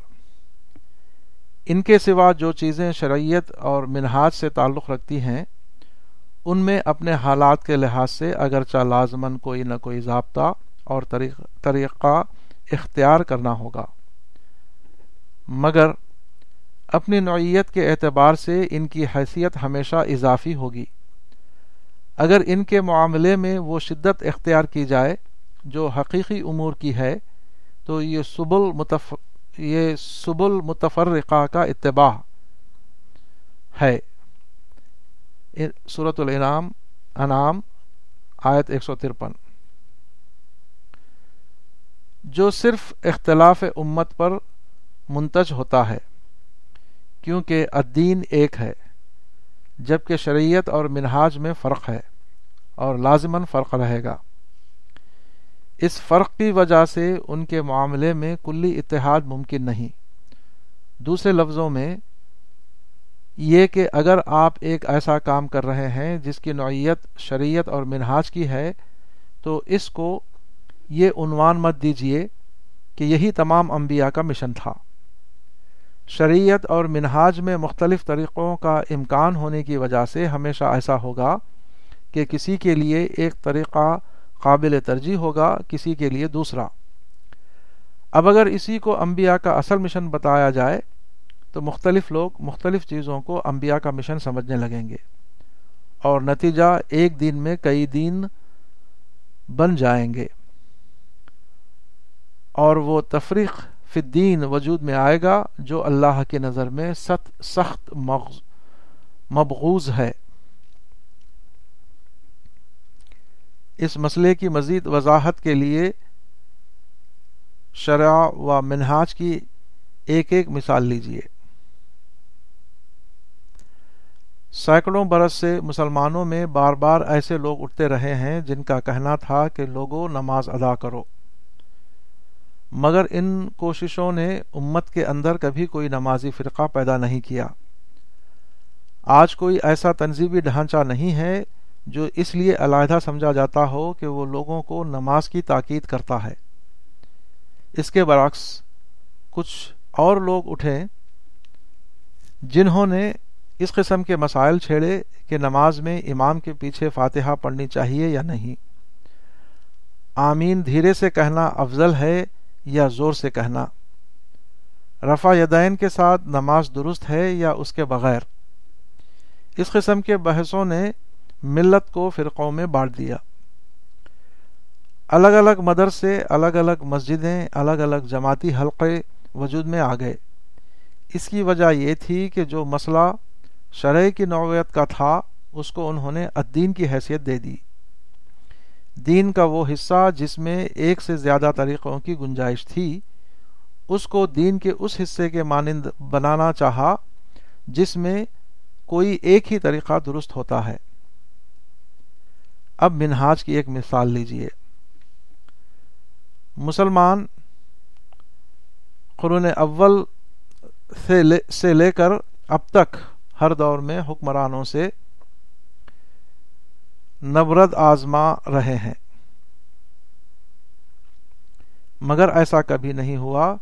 ان کے سوا جو چیزیں شرعیت اور منہاج سے تعلق رکھتی ہیں، ان میں اپنے حالات کے لحاظ سے اگرچہ لازمن کوئی نہ کوئی ضابطہ اور طریقہ اختیار کرنا ہوگا۔ مگر اپنی نوعیت کے اعتبار سے ان کی حیثیت ہمیشہ اضافی ہوگی۔ اگر ان کے معاملے میں وہ شدت اختیار کی جائے جو حقیقی امور کی ہے، تو یہ سبل متف یہ سبل متفرقہ کا اتباع ہے۔ صورت الانعام، انعام، آیت ایک سو ترپن۔ جو صرف اختلاف امت پر منتج ہوتا ہے، کیونکہ الدین ایک ہے، جبکہ شریعت اور منہاج میں فرق ہے اور لازماً فرق رہے گا۔ اس فرق کی وجہ سے ان کے معاملے میں کلی اتحاد ممکن نہیں۔ دوسرے لفظوں میں، یہ کہ اگر آپ ایک ایسا کام کر رہے ہیں جس کی نوعیت شریعت اور منہاج کی ہے، تو اس کو یہ عنوان مت دیجیے کہ یہی تمام انبیاء کا مشن تھا۔ شریعت اور منہاج میں مختلف طریقوں کا امکان ہونے کی وجہ سے ہمیشہ ایسا ہوگا کہ کسی کے لیے ایک طریقہ قابل ترجیح ہوگا کسی کے لیے دوسرا۔ اب اگر اسی کو انبیاء کا اصل مشن بتایا جائے، تو مختلف لوگ مختلف چیزوں کو انبیاء کا مشن سمجھنے لگیں گے۔ اور نتیجہ ایک دن میں کئی دن بن جائیں گے۔ اور وہ تفریق فی الدین وجود میں آئے گا، جو اللہ کی نظر میں ست، سخت مبغوز ہے۔ اس مسئلے کی مزید وضاحت کے لیے شرع و منہاج کی ایک ایک مثال لیجیے سینکڑوں برس سے مسلمانوں میں بار بار ایسے لوگ اٹھتے رہے ہیں جن کا کہنا تھا کہ لوگوں نماز ادا کرو۔ مگر ان کوششوں نے امت کے اندر کبھی کوئی نمازی فرقہ پیدا نہیں کیا۔ آج کوئی ایسا تنظیبی ڈھانچہ نہیں ہے جو اس لیے علیحدہ سمجھا جاتا ہو کہ وہ لوگوں کو نماز کی تاکید کرتا ہے۔ اس کے برعکس کچھ اور لوگ اٹھے جنہوں نے اس قسم کے مسائل چھیڑے کہ نماز میں امام کے پیچھے فاتحہ پڑھنی چاہیے یا نہیں۔ آمین دھیرے سے کہنا افضل ہے یا زور سے کہنا۔ رفع یدین کے ساتھ نماز درست ہے یا اس کے بغیر۔ اس قسم کے بحثوں نے ملت کو فرقوں میں بانٹ دیا۔ الگ الگ مدرسے، الگ الگ مسجدیں، الگ الگ جماعتی حلقے وجود میں آ گئے۔ اس کی وجہ یہ تھی کہ جو مسئلہ شرح کی نوعیت کا تھا، اس کو انہوں نے الدین کی حیثیت دے دی۔ دین کا وہ حصہ جس میں ایک سے زیادہ طریقوں کی گنجائش تھی، اس کو دین کے اس حصے کے مانند بنانا چاہا جس میں کوئی ایک ہی طریقہ درست ہوتا ہے۔ اب منہاج کی ایک مثال لیجیے۔ مسلمان قرون اول سے لے کر اب تک ہر دور میں حکمرانوں سے نبرد آزما رہے ہیں۔ مگر ایسا کبھی نہیں ہوا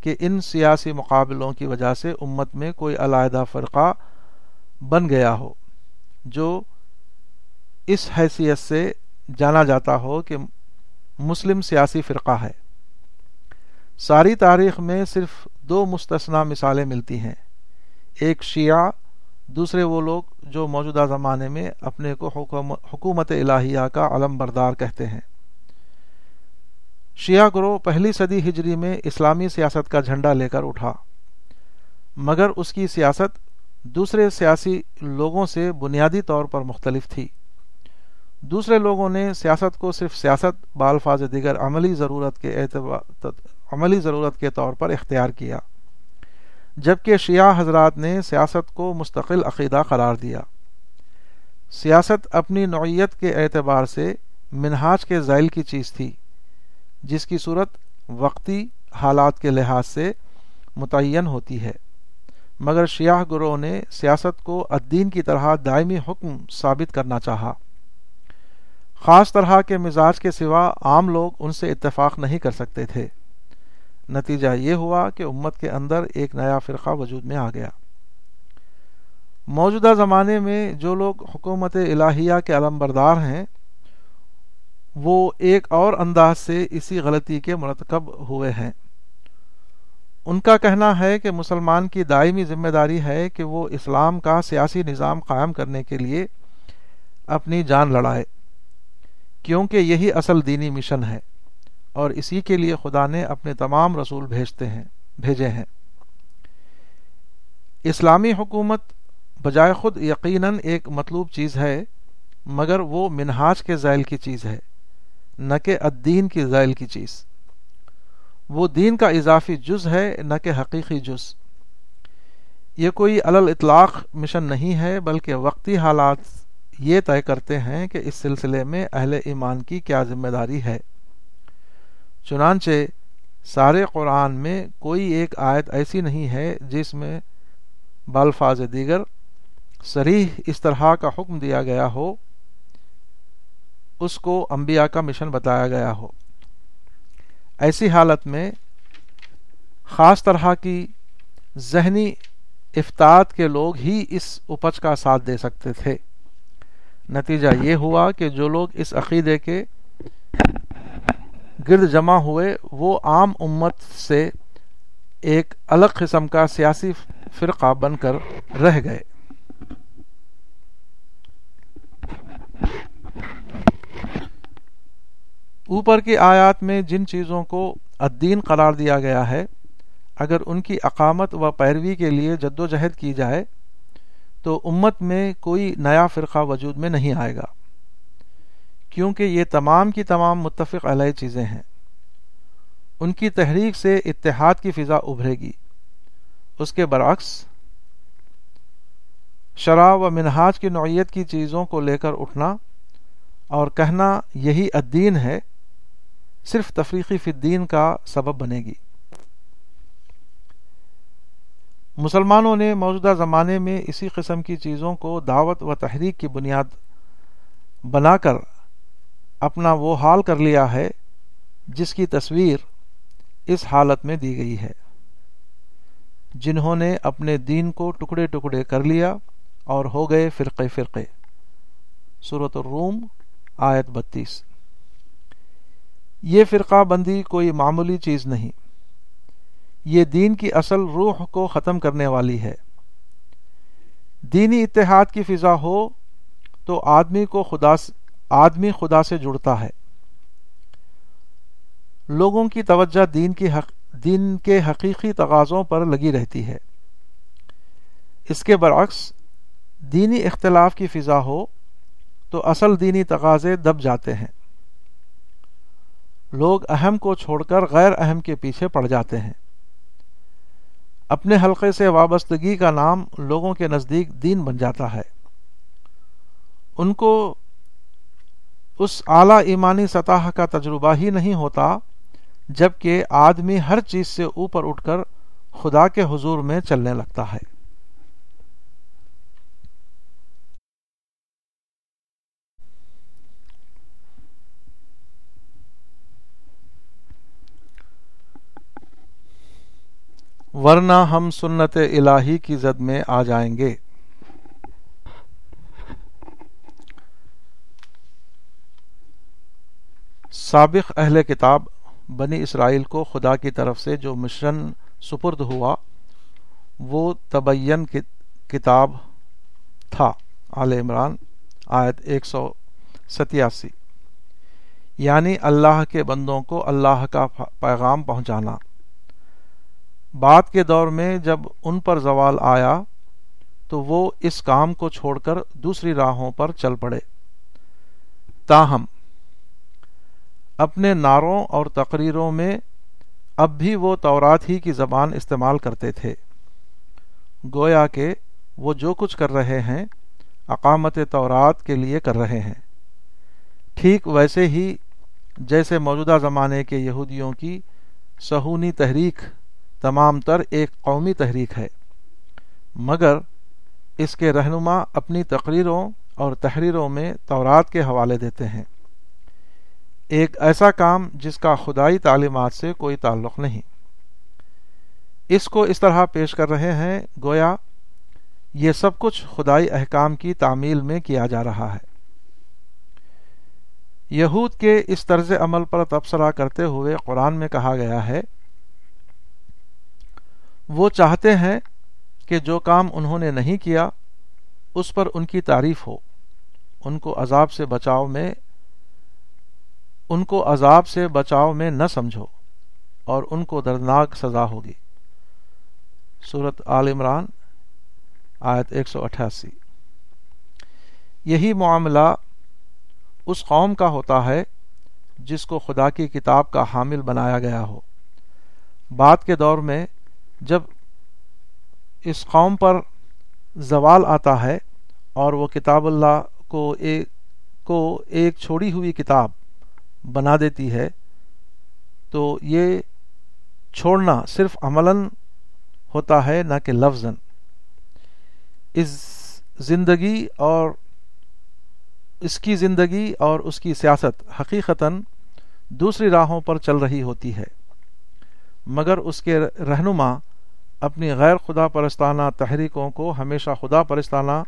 کہ ان سیاسی مقابلوں کی وجہ سے امت میں کوئی علیحدہ فرقہ بن گیا ہو جو اس حیثیت سے جانا جاتا ہو کہ مسلم سیاسی فرقہ ہے۔ ساری تاریخ میں صرف دو مستثنا مثالیں ملتی ہیں۔ ایک شیعہ، دوسرے وہ لوگ جو موجودہ زمانے میں اپنے کو حکومت الہیہ کا علم بردار کہتے ہیں۔ شیعہ گروہ پہلی صدی ہجری میں اسلامی سیاست کا جھنڈا لے کر اٹھا۔ مگر اس کی سیاست دوسرے سیاسی لوگوں سے بنیادی طور پر مختلف تھی۔ دوسرے لوگوں نے سیاست کو صرف سیاست بالفاظ دیگر عملی ضرورت کے اعتبار عملی ضرورت کے طور پر اختیار کیا، جبکہ شیعہ حضرات نے سیاست کو مستقل عقیدہ قرار دیا۔ سیاست اپنی نوعیت کے اعتبار سے منہاج کے ذیل کی چیز تھی، جس کی صورت وقتی حالات کے لحاظ سے متعین ہوتی ہے۔ مگر شیعہ گروہ نے سیاست کو الدین کی طرح دائمی حکم ثابت کرنا چاہا۔ خاص طرح کے مزاج کے سوا عام لوگ ان سے اتفاق نہیں کر سکتے تھے۔ نتیجہ یہ ہوا کہ امت کے اندر ایک نیا فرقہ وجود میں آ گیا۔ موجودہ زمانے میں جو لوگ حکومت الہیہ کے علم بردار ہیں، وہ ایک اور انداز سے اسی غلطی کے مرتکب ہوئے ہیں۔ ان کا کہنا ہے کہ مسلمان کی دائمی ذمہ داری ہے کہ وہ اسلام کا سیاسی نظام قائم کرنے کے لیے اپنی جان لڑائے۔ کیونکہ یہی اصل دینی مشن ہے اور اسی کے لیے خدا نے اپنے تمام رسول بھیجتے ہیں، بھیجے ہیں۔ اسلامی حکومت بجائے خود یقیناً ایک مطلوب چیز ہے، مگر وہ منہاج کے ذیل کی چیز ہے، نہ کہ الدین کی ذیل کی چیز۔ وہ دین کا اضافی جز ہے، نہ کہ حقیقی جز۔ یہ کوئی علل اطلاق مشن نہیں ہے، بلکہ وقتی حالات یہ طے کرتے ہیں کہ اس سلسلے میں اہل ایمان کی کیا ذمہ داری ہے۔ چنانچہ سارے قرآن میں کوئی ایک آیت ایسی نہیں ہے جس میں بالفاظ دیگر سریح اس طرح کا حکم دیا گیا ہو، اس کو انبیاء کا مشن بتایا گیا ہو۔ ایسی حالت میں خاص طرح کی ذہنی افطاد کے لوگ ہی اس اپج کا ساتھ دے سکتے تھے۔ نتیجہ یہ ہوا کہ جو لوگ اس عقیدے کے گرد جمع ہوئے، وہ عام امت سے ایک الگ قسم کا سیاسی فرقہ بن کر رہ گئے۔ اوپر کی آیات میں جن چیزوں کو الدین قرار دیا گیا ہے، اگر ان کی اقامت و پیروی کے لیے جد و جہد کی جائے تو امت میں کوئی نیا فرقہ وجود میں نہیں آئے گا۔ کیونکہ یہ تمام کی تمام متفق علیہ چیزیں ہیں۔ ان کی تحریک سے اتحاد کی فضا ابھرے گی۔ اس کے برعکس شرح و منہاج کی نوعیت کی چیزوں کو لے کر اٹھنا اور کہنا یہی الدین ہے، صرف تفریقی فی الدین کا سبب بنے گی۔ مسلمانوں نے موجودہ زمانے میں اسی قسم کی چیزوں کو دعوت و تحریک کی بنیاد بنا کر اپنا وہ حال کر لیا ہے جس کی تصویر اس حالت میں دی گئی ہے۔ جنہوں نے اپنے دین کو ٹکڑے ٹکڑے کر لیا اور ہو گئے فرقے فرقے۔ صورت الروم، آیت بتیس۔ یہ فرقہ بندی کوئی معمولی چیز نہیں۔ یہ دین کی اصل روح کو ختم کرنے والی ہے۔ دینی اتحاد کی فضا ہو تو آدمی کو خدا آدمی خدا سے جڑتا ہے۔ لوگوں کی توجہ دین کی حق دین کے حقیقی تقاضوں پر لگی رہتی ہے۔ اس کے برعکس، دینی اختلاف کی فضا ہو تو اصل دینی تقاضے دب جاتے ہیں۔ لوگ اہم کو چھوڑ کر غیر اہم کے پیچھے پڑ جاتے ہیں۔ اپنے حلقے سے وابستگی کا نام لوگوں کے نزدیک دین بن جاتا ہے۔ ان کو اس اعلی ایمانی سطح کا تجربہ ہی نہیں ہوتا، جبکہ آدمی ہر چیز سے اوپر اٹھ کر خدا کے حضور میں چلنے لگتا ہے۔ ورنہ ہم سنت الہی کی زد میں آ جائیں گے۔ سابق اہل کتاب بنی اسرائیل کو خدا کی طرف سے جو مشرن سپرد ہوا، وہ تبین کتاب تھا۔ آل عمران، آیت ایک سو ستیاسی۔ یعنی اللہ کے بندوں کو اللہ کا پیغام پہنچانا۔ بعد کے دور میں جب ان پر زوال آیا تو وہ اس کام کو چھوڑ کر دوسری راہوں پر چل پڑے۔ تاہم، اپنے نعروں اور تقریروں میں اب بھی وہ تورات ہی کی زبان استعمال کرتے تھے۔ گویا کہ وہ جو کچھ کر رہے ہیں، اقامت تورات کے لیے کر رہے ہیں۔ ٹھیک ویسے ہی جیسے موجودہ زمانے کے یہودیوں کی سہونی تحریک تمام تر ایک قومی تحریک ہے۔ مگر اس کے رہنما اپنی تقریروں اور تحریروں میں تورات کے حوالے دیتے ہیں۔ ایک ایسا کام جس کا خدائی تعلیمات سے کوئی تعلق نہیں۔ اس کو اس طرح پیش کر رہے ہیں، گویا یہ سب کچھ خدائی احکام کی تعمیل میں کیا جا رہا ہے۔ یہود کے اس طرز عمل پر تبصرہ کرتے ہوئے قرآن میں کہا گیا ہے وہ چاہتے ہیں کہ جو کام انہوں نے نہیں کیا، اس پر ان کی تعریف ہو۔ ان کو عذاب سے بچاؤ میں، ان کو عذاب سے بچاؤ میں نہ سمجھو، اور ان کو دردناک سزا ہوگی۔ صورت عال عمران، آیت ایک سو اٹھاسی۔ یہی معاملہ اس قوم کا ہوتا ہے جس کو خدا کی کتاب کا حامل بنایا گیا ہو۔ بعد کے دور میں جب اس قوم پر زوال آتا ہے اور وہ کتاب اللہ کو ایک کو ایک چھوڑی ہوئی کتاب بنا دیتی ہے، تو یہ چھوڑنا صرف عملاً ہوتا ہے نہ کہ لفظ اس زندگی اور اس کی زندگی اور اس کی سیاست حقیقتاً دوسری راہوں پر چل رہی ہوتی ہے، مگر اس کے رہنما اپنی غیر خدا پرستانہ تحریکوں کو ہمیشہ خدا پرستانہ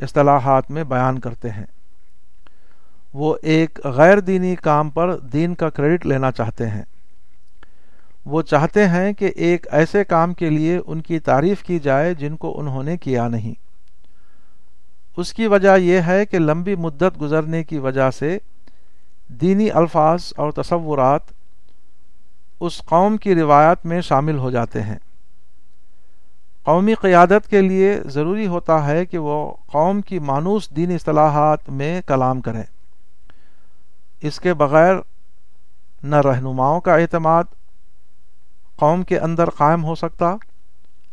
اصطلاحات میں بیان کرتے ہیں۔ وہ ایک غیر دینی کام پر دین کا کریڈٹ لینا چاہتے ہیں۔ وہ چاہتے ہیں کہ ایک ایسے کام کے لیے ان کی تعریف کی جائے جن کو انہوں نے کیا نہیں۔ اس کی وجہ یہ ہے کہ لمبی مدت گزرنے کی وجہ سے دینی الفاظ اور تصورات اس قوم کی روایت میں شامل ہو جاتے ہیں۔ قومی قیادت کے لیے ضروری ہوتا ہے کہ وہ قوم کی مانوس دینی اصطلاحات میں کلام کریں اس کے بغیر نہ رہنماؤں کا اعتماد قوم کے اندر قائم ہو سکتا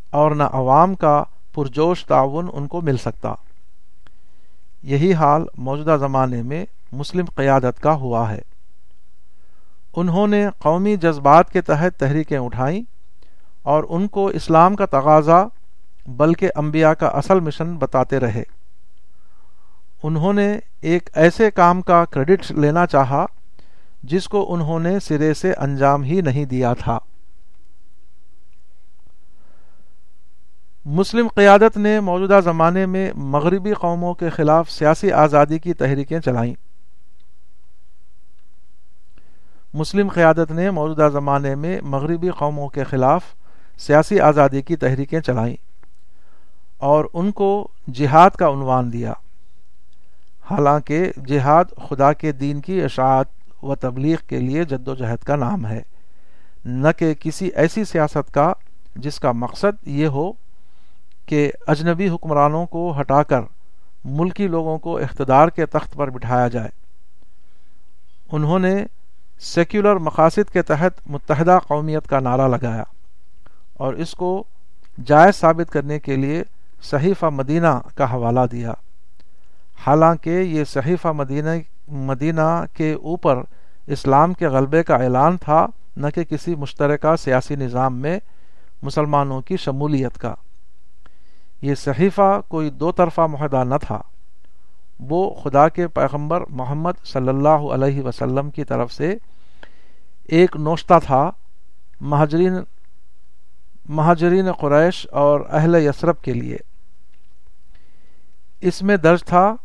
اور نہ عوام کا پرجوش تعاون ان کو مل سکتا۔ یہی حال موجودہ زمانے میں مسلم قیادت کا ہوا ہے۔ انہوں نے قومی جذبات کے تحت تحریکیں اٹھائیں۔ اور ان کو اسلام کا تقاضا بلکہ انبیاء کا اصل مشن بتاتے رہے۔ انہوں نے ایک ایسے کام کا کریڈٹ لینا چاہا، جس کو انہوں نے سرے سے انجام ہی نہیں دیا تھا۔ مسلم قیادت نے موجودہ زمانے میں مغربی قوموں کے خلاف سیاسی آزادی کی تحریکیں چلائیں۔ مسلم قیادت نے موجودہ زمانے میں مغربی قوموں کے خلاف سیاسی آزادی کی تحریکیں چلائیں اور ان کو جہاد کا عنوان دیا۔ حالانکہ جہاد خدا کے دین کی اشاعت و تبلیغ کے لیے جد و جہد کا نام ہے، نہ کہ کسی ایسی سیاست کا جس کا مقصد یہ ہو کہ اجنبی حکمرانوں کو ہٹا کر ملکی لوگوں کو اقتدار کے تخت پر بٹھایا جائے۔ انہوں نے سیکولر مقاصد کے تحت متحدہ قومیت کا نعرہ لگایا۔ اور اس کو جائز ثابت کرنے کے لیے صحیفہ مدینہ کا حوالہ دیا۔ حالانکہ یہ صحیفہ مدینہ مدینہ کے اوپر اسلام کے غلبے کا اعلان تھا، نہ کہ کسی مشترکہ سیاسی نظام میں مسلمانوں کی شمولیت کا۔ یہ صحیفہ کوئی دو طرفہ معاہدہ نہ تھا۔ وہ خدا کے پیغمبر محمد صلی اللہ علیہ وسلم کی طرف سے ایک نوشتہ تھا، مہاجرین مہاجرین قریش اور اہل یسرب کے لیے۔ اس میں درج تھا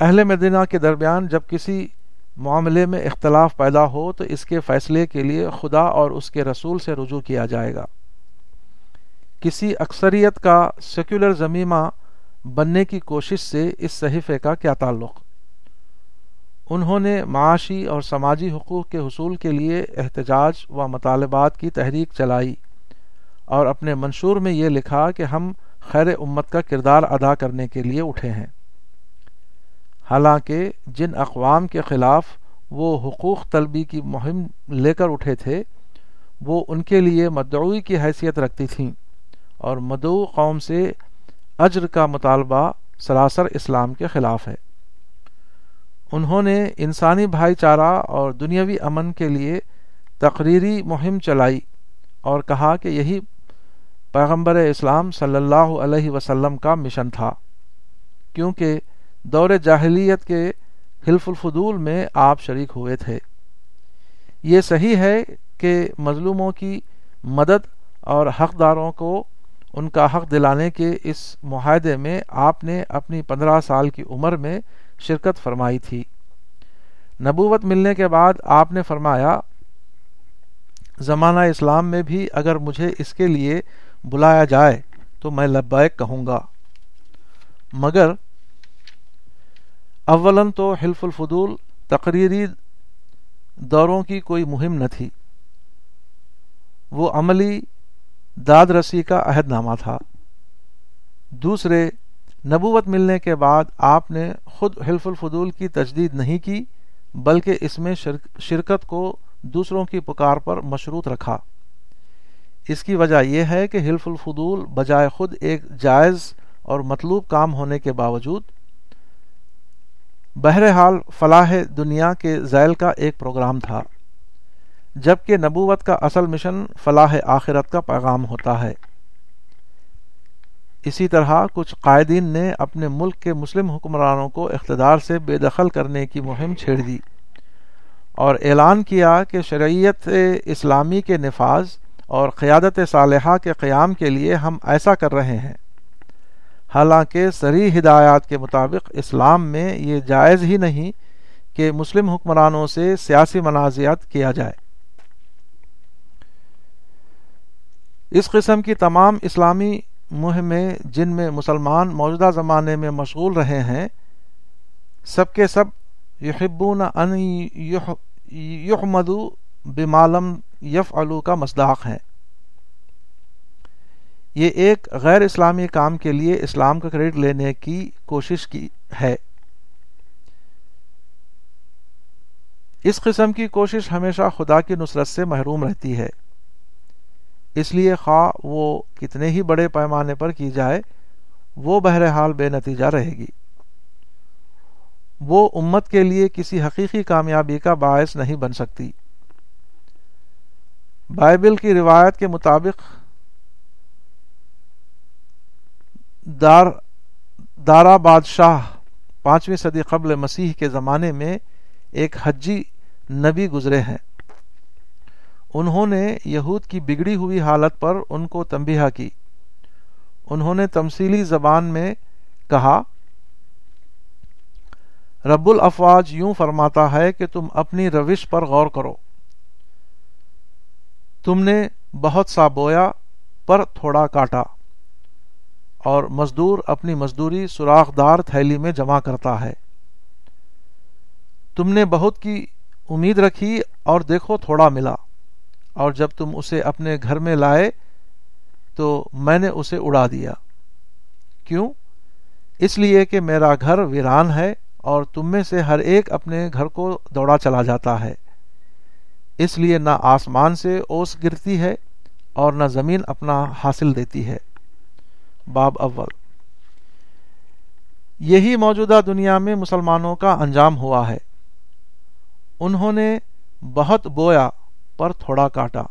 اہل مدینہ کے درمیان جب کسی معاملے میں اختلاف پیدا ہو تو اس کے فیصلے کے لیے خدا اور اس کے رسول سے رجوع کیا جائے گا۔ کسی اکثریت کا سیکولر زمیمہ بننے کی کوشش سے اس صحیفے کا کیا تعلق؟ انہوں نے معاشی اور سماجی حقوق کے حصول کے لیے احتجاج و مطالبات کی تحریک چلائی اور اپنے منشور میں یہ لکھا کہ ہم خیر امت کا کردار ادا کرنے کے لیے اٹھے ہیں۔ حالانکہ جن اقوام کے خلاف وہ حقوق طلبی کی مہم لے کر اٹھے تھے، وہ ان کے لیے مدعوی کی حیثیت رکھتی تھیں اور مدعو قوم سے اجر کا مطالبہ سراسر اسلام کے خلاف ہے۔ انہوں نے انسانی بھائی چارہ اور دنیاوی امن کے لیے تقریری مہم چلائی اور کہا کہ یہی پیغمبر اسلام صلی اللہ علیہ وسلم کا مشن تھا، کیونکہ دور جاہلیت کے حلف الفضول میں آپ شریک ہوئے تھے۔ یہ صحیح ہے کہ مظلوموں کی مدد اور حقداروں کو ان کا حق دلانے کے اس معاہدے میں آپ نے اپنی پندرہ سال کی عمر میں شرکت فرمائی تھی۔ نبوت ملنے کے بعد آپ نے فرمایا، زمانہ اسلام میں بھی اگر مجھے اس کے لیے بلایا جائے تو میں لبائک کہوں گا۔ مگر اولن تو حلف الفضول تقریری دوروں کی کوئی مہم نہ تھی۔ وہ عملی داد رسی کا عہد نامہ تھا۔ دوسرے نبوت ملنے کے بعد آپ نے خود حلف الفضول کی تجدید نہیں کی، بلکہ اس میں شرکت کو دوسروں کی پکار پر مشروط رکھا۔ اس کی وجہ یہ ہے کہ حلف الفضول بجائے خود ایک جائز اور مطلوب کام ہونے کے باوجود، بہرحال فلاح دنیا کے ذیل کا ایک پروگرام تھا، جبکہ نبوت کا اصل مشن فلاح آخرت کا پیغام ہوتا ہے۔ اسی طرح کچھ قائدین نے اپنے ملک کے مسلم حکمرانوں کو اقتدار سے بے دخل کرنے کی مہم چھیڑ دی اور اعلان کیا کہ شرعیت اسلامی کے نفاذ اور قیادت صالحہ کے قیام کے لیے ہم ایسا کر رہے ہیں۔ حالانکہ سری ہدایات کے مطابق اسلام میں یہ جائز ہی نہیں کہ مسلم حکمرانوں سے سیاسی منازعات کیا جائے۔ اس قسم کی تمام اسلامی مہمیں جن میں مسلمان موجودہ زمانے میں مشغول رہے ہیں، سب کے سب یحبون ان یحمدو بمالم یف کا مصداق ہیں۔ یہ ایک غیر اسلامی کام کے لیے اسلام کا کریڈٹ لینے کی کوشش کی ہے۔ اس قسم کی کوشش ہمیشہ خدا کی نصرت سے محروم رہتی ہے۔ اس لیے خواہ وہ کتنے ہی بڑے پیمانے پر کی جائے، وہ بہرحال بے نتیجہ رہے گی۔ وہ امت کے لیے کسی حقیقی کامیابی کا باعث نہیں بن سکتی۔ بائبل کی روایت کے مطابق دار، دارا بادشاہ پانچویں صدی قبل مسیح کے زمانے میں ایک حجی نبی گزرے ہیں۔ انہوں نے یہود کی بگڑی ہوئی حالت پر ان کو تنبیہ کی۔ انہوں نے تمثیلی زبان میں کہا، رب الافواج یوں فرماتا ہے کہ تم اپنی روش پر غور کرو۔ تم نے بہت سا بویا پر تھوڑا کاٹا اور مزدور اپنی مزدوری سوراخ دار تھیلی میں جمع کرتا ہے۔ تم نے بہت کی امید رکھی اور دیکھو تھوڑا ملا۔ اور جب تم اسے اپنے گھر میں لائے تو میں نے اسے اڑا دیا۔ کیوں؟ اس لیے کہ میرا گھر ویران ہے اور تم میں سے ہر ایک اپنے گھر کو دوڑا چلا جاتا ہے۔ اس لیے نہ آسمان سے اوس گرتی ہے اور نہ زمین اپنا حاصل دیتی ہے۔ باب اول۔ یہی موجودہ دنیا میں مسلمانوں کا انجام ہوا ہے۔ انہوں نے بہت بویا پر تھوڑا کاٹا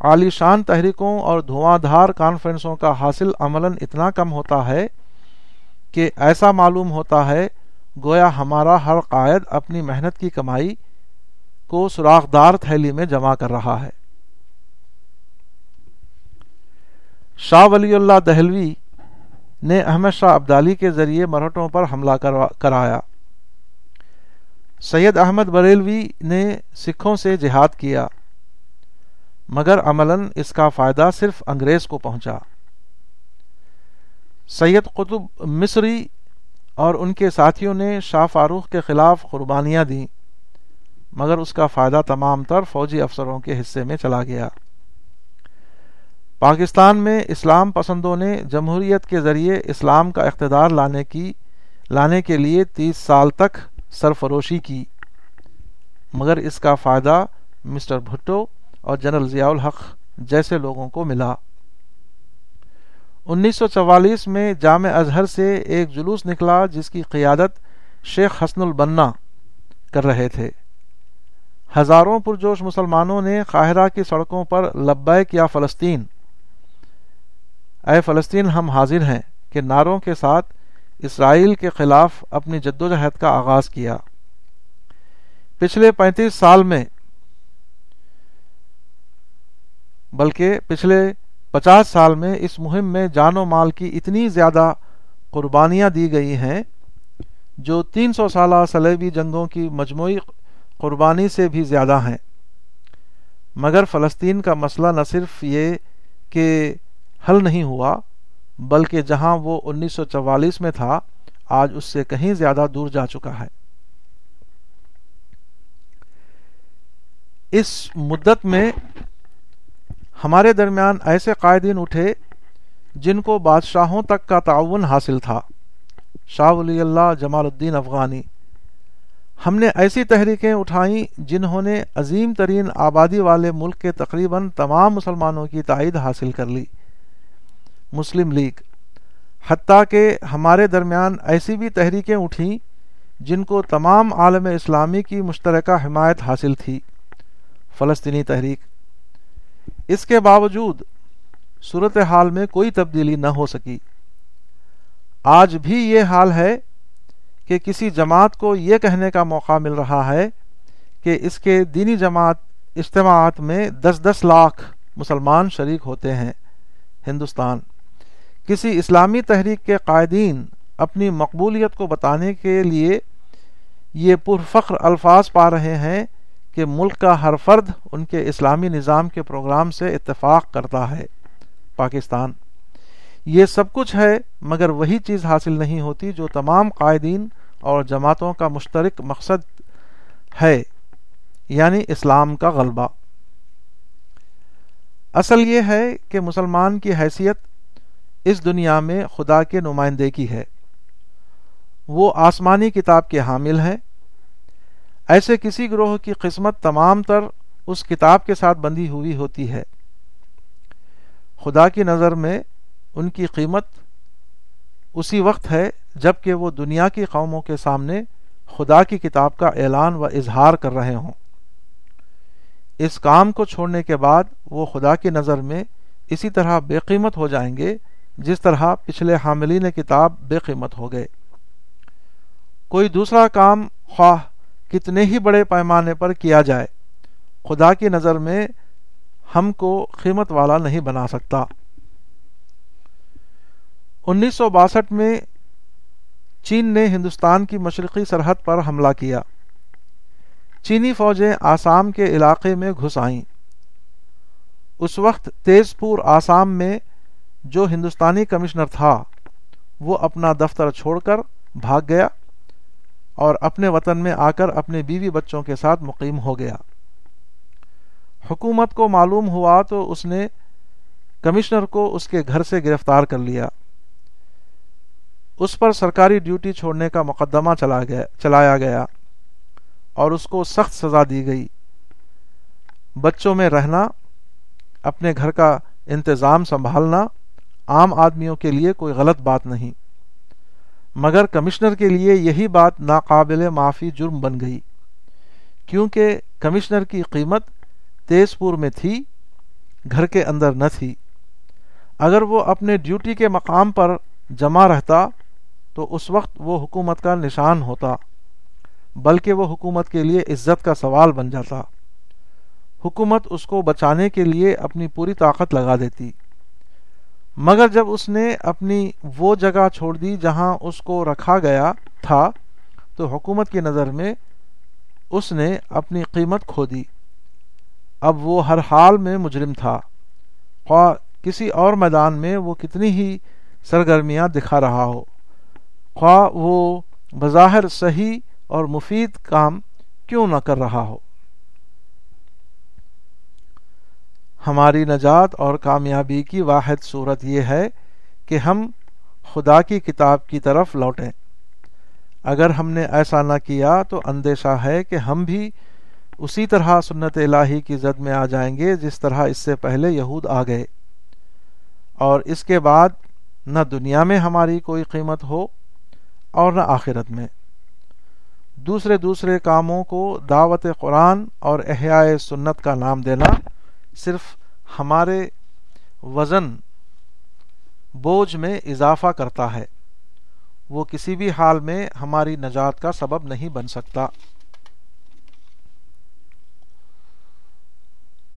عالی شان تحریکوں اور دھواں دھار کانفرنسوں کا حاصل عملاً اتنا کم ہوتا ہے کہ ایسا معلوم ہوتا ہے، گویا ہمارا ہر قائد اپنی محنت کی کمائی کو سراخدار تھیلی میں جمع کر رہا ہے۔ شاہ ولی اللہ دہلوی نے احمد شاہ ابدالی کے ذریعے مرہٹوں پر حملہ کرایا۔ سید احمد بریلوی نے سکھوں سے جہاد کیا، مگر عملاً اس کا فائدہ صرف انگریز کو پہنچا۔ سید قطب مصری اور ان کے ساتھیوں نے شاہ فاروق کے خلاف قربانیاں دیں، مگر اس کا فائدہ تمام تر فوجی افسروں کے حصے میں چلا گیا۔ پاکستان میں اسلام پسندوں نے جمہوریت کے ذریعے اسلام کا اقتدار لانے کی، لانے کے لیے تیس سال تک سرفروشی کی۔ مگر اس کا فائدہ مسٹر بھٹو اور جنرل ضیاء الحق جیسے لوگوں کو ملا۔ انیس سو چوالیس میں جامع اظہر سے ایک جلوس نکلا جس کی قیادت شیخ حسن البنا کر رہے تھے۔ ہزاروں پرجوش مسلمانوں نے قاہرہ کی سڑکوں پر لبیک یا فلسطین۔ اے فلسطین، ہم حاضر ہیں کہ نعروں کے ساتھ اسرائیل کے خلاف اپنی جدوجہد کا آغاز کیا۔ پچھلے پینتیس سال میں، بلکہ پچھلے پچاس سال میں اس مہم میں جان و مال کی اتنی زیادہ قربانیاں دی گئی ہیں، جو تین سو سالہ سلیبی جنگوں کی مجموعی قربانی سے بھی زیادہ ہیں۔ مگر فلسطین کا مسئلہ نہ صرف یہ کہ حل نہیں ہوا بلکہ جہاں وہ انیس سو چوالیس میں تھا، آج اس سے کہیں زیادہ دور جا چکا ہے۔ اس مدت میں ہمارے درمیان ایسے قائدین اٹھے جن کو بادشاہوں تک کا تعاون حاصل تھا۔ شاہ ولی اللہ جمال الدین افغانی۔ ہم نے ایسی تحریکیں اٹھائیں جنہوں نے عظیم ترین آبادی والے ملک کے تقریباً تمام مسلمانوں کی تائید حاصل کر لی۔ مسلم لیگ، حتیٰ کہ ہمارے درمیان ایسی بھی تحریکیں اٹھیں جن کو تمام عالم اسلامی کی مشترکہ حمایت حاصل تھی۔ فلسطینی تحریک۔ اس کے باوجود صورت حال میں کوئی تبدیلی نہ ہو سکی۔ آج بھی یہ حال ہے کہ کسی جماعت کو یہ کہنے کا موقع مل رہا ہے کہ اس کے دینی جماعت اجتماعات میں دس دس لاکھ مسلمان شریک ہوتے ہیں۔ ہندوستان۔ کسی اسلامی تحریک کے قائدین اپنی مقبولیت کو بتانے کے لیے یہ پرفخر الفاظ پا رہے ہیں کہ ملک کا ہر فرد ان کے اسلامی نظام کے پروگرام سے اتفاق کرتا ہے۔ پاکستان، یہ سب کچھ ہے مگر وہی چیز حاصل نہیں ہوتی جو تمام قائدین اور جماعتوں کا مشترک مقصد ہے یعنی اسلام کا غلبہ۔ اصل یہ ہے کہ مسلمان کی حیثیت اس دنیا میں خدا کے نمائندے کی ہے۔ وہ آسمانی کتاب کے حامل ہیں۔ ایسے کسی گروہ کی قسمت تمام تر اس کتاب کے ساتھ بندھی ہوئی ہوتی ہے۔ خدا کی نظر میں ان کی قیمت اسی وقت ہے جبکہ وہ دنیا کی قوموں کے سامنے خدا کی کتاب کا اعلان و اظہار کر رہے ہوں۔ اس کام کو چھوڑنے کے بعد وہ خدا کی نظر میں اسی طرح بے قیمت ہو جائیں گے جس طرح پچھلے حاملین کتاب بے قیمت ہو گئے۔ کوئی دوسرا کام خواہ کتنے ہی بڑے پیمانے پر کیا جائے، خدا کی نظر میں ہم کو قیمت والا نہیں بنا سکتا۔ انیس سو باسٹھ میں چین نے ہندوستان کی مشرقی سرحد پر حملہ کیا۔ چینی فوجیں آسام کے علاقے میں گھس آئیں۔ اس وقت تیز پور آسام میں جو ہندوستانی کمشنر تھا، وہ اپنا دفتر چھوڑ کر بھاگ گیا اور اپنے وطن میں آ کر اپنے بیوی بچوں کے ساتھ مقیم ہو گیا۔ حکومت کو معلوم ہوا تو اس نے کمشنر کو اس کے گھر سے گرفتار کر لیا۔ اس پر سرکاری ڈیوٹی چھوڑنے کا مقدمہ چلا گیا، چلایا گیا اور اس کو سخت سزا دی گئی۔ بچوں میں رہنا، اپنے گھر کا انتظام سنبھالنا عام آدمیوں کے لیے کوئی غلط بات نہیں۔ مگر کمشنر کے لیے یہی بات ناقابل معافی جرم بن گئی۔ کیونکہ کمشنر کی قیمت تیز پور میں تھی، گھر کے اندر نہ تھی۔ اگر وہ اپنے ڈیوٹی کے مقام پر جمع رہتا، تو اس وقت وہ حکومت کا نشان ہوتا، بلکہ وہ حکومت کے لیے عزت کا سوال بن جاتا۔ حکومت اس کو بچانے کے لیے اپنی پوری طاقت لگا دیتی۔ مگر جب اس نے اپنی وہ جگہ چھوڑ دی جہاں اس کو رکھا گیا تھا، تو حکومت کی نظر میں اس نے اپنی قیمت کھو دی۔ اب وہ ہر حال میں مجرم تھا۔ خواہ کسی اور میدان میں وہ کتنی ہی سرگرمیاں دکھا رہا ہو۔ خواہ وہ بظاہر صحیح اور مفید کام کیوں نہ کر رہا ہو۔ ہماری نجات اور کامیابی کی واحد صورت یہ ہے کہ ہم خدا کی کتاب کی طرف لوٹیں۔ اگر ہم نے ایسا نہ کیا تو اندیشہ ہے کہ ہم بھی اسی طرح سنت الہی کی زد میں آ جائیں گے جس طرح اس سے پہلے یہود آ گئے۔ اور اس کے بعد نہ دنیا میں ہماری کوئی قیمت ہو اور نہ آخرت میں۔ دوسرے دوسرے کاموں کو دعوت قرآن اور احیاء سنت کا نام دینا صرف ہمارے وزن بوجھ میں اضافہ کرتا ہے۔ وہ کسی بھی حال میں ہماری نجات کا سبب نہیں بن سکتا۔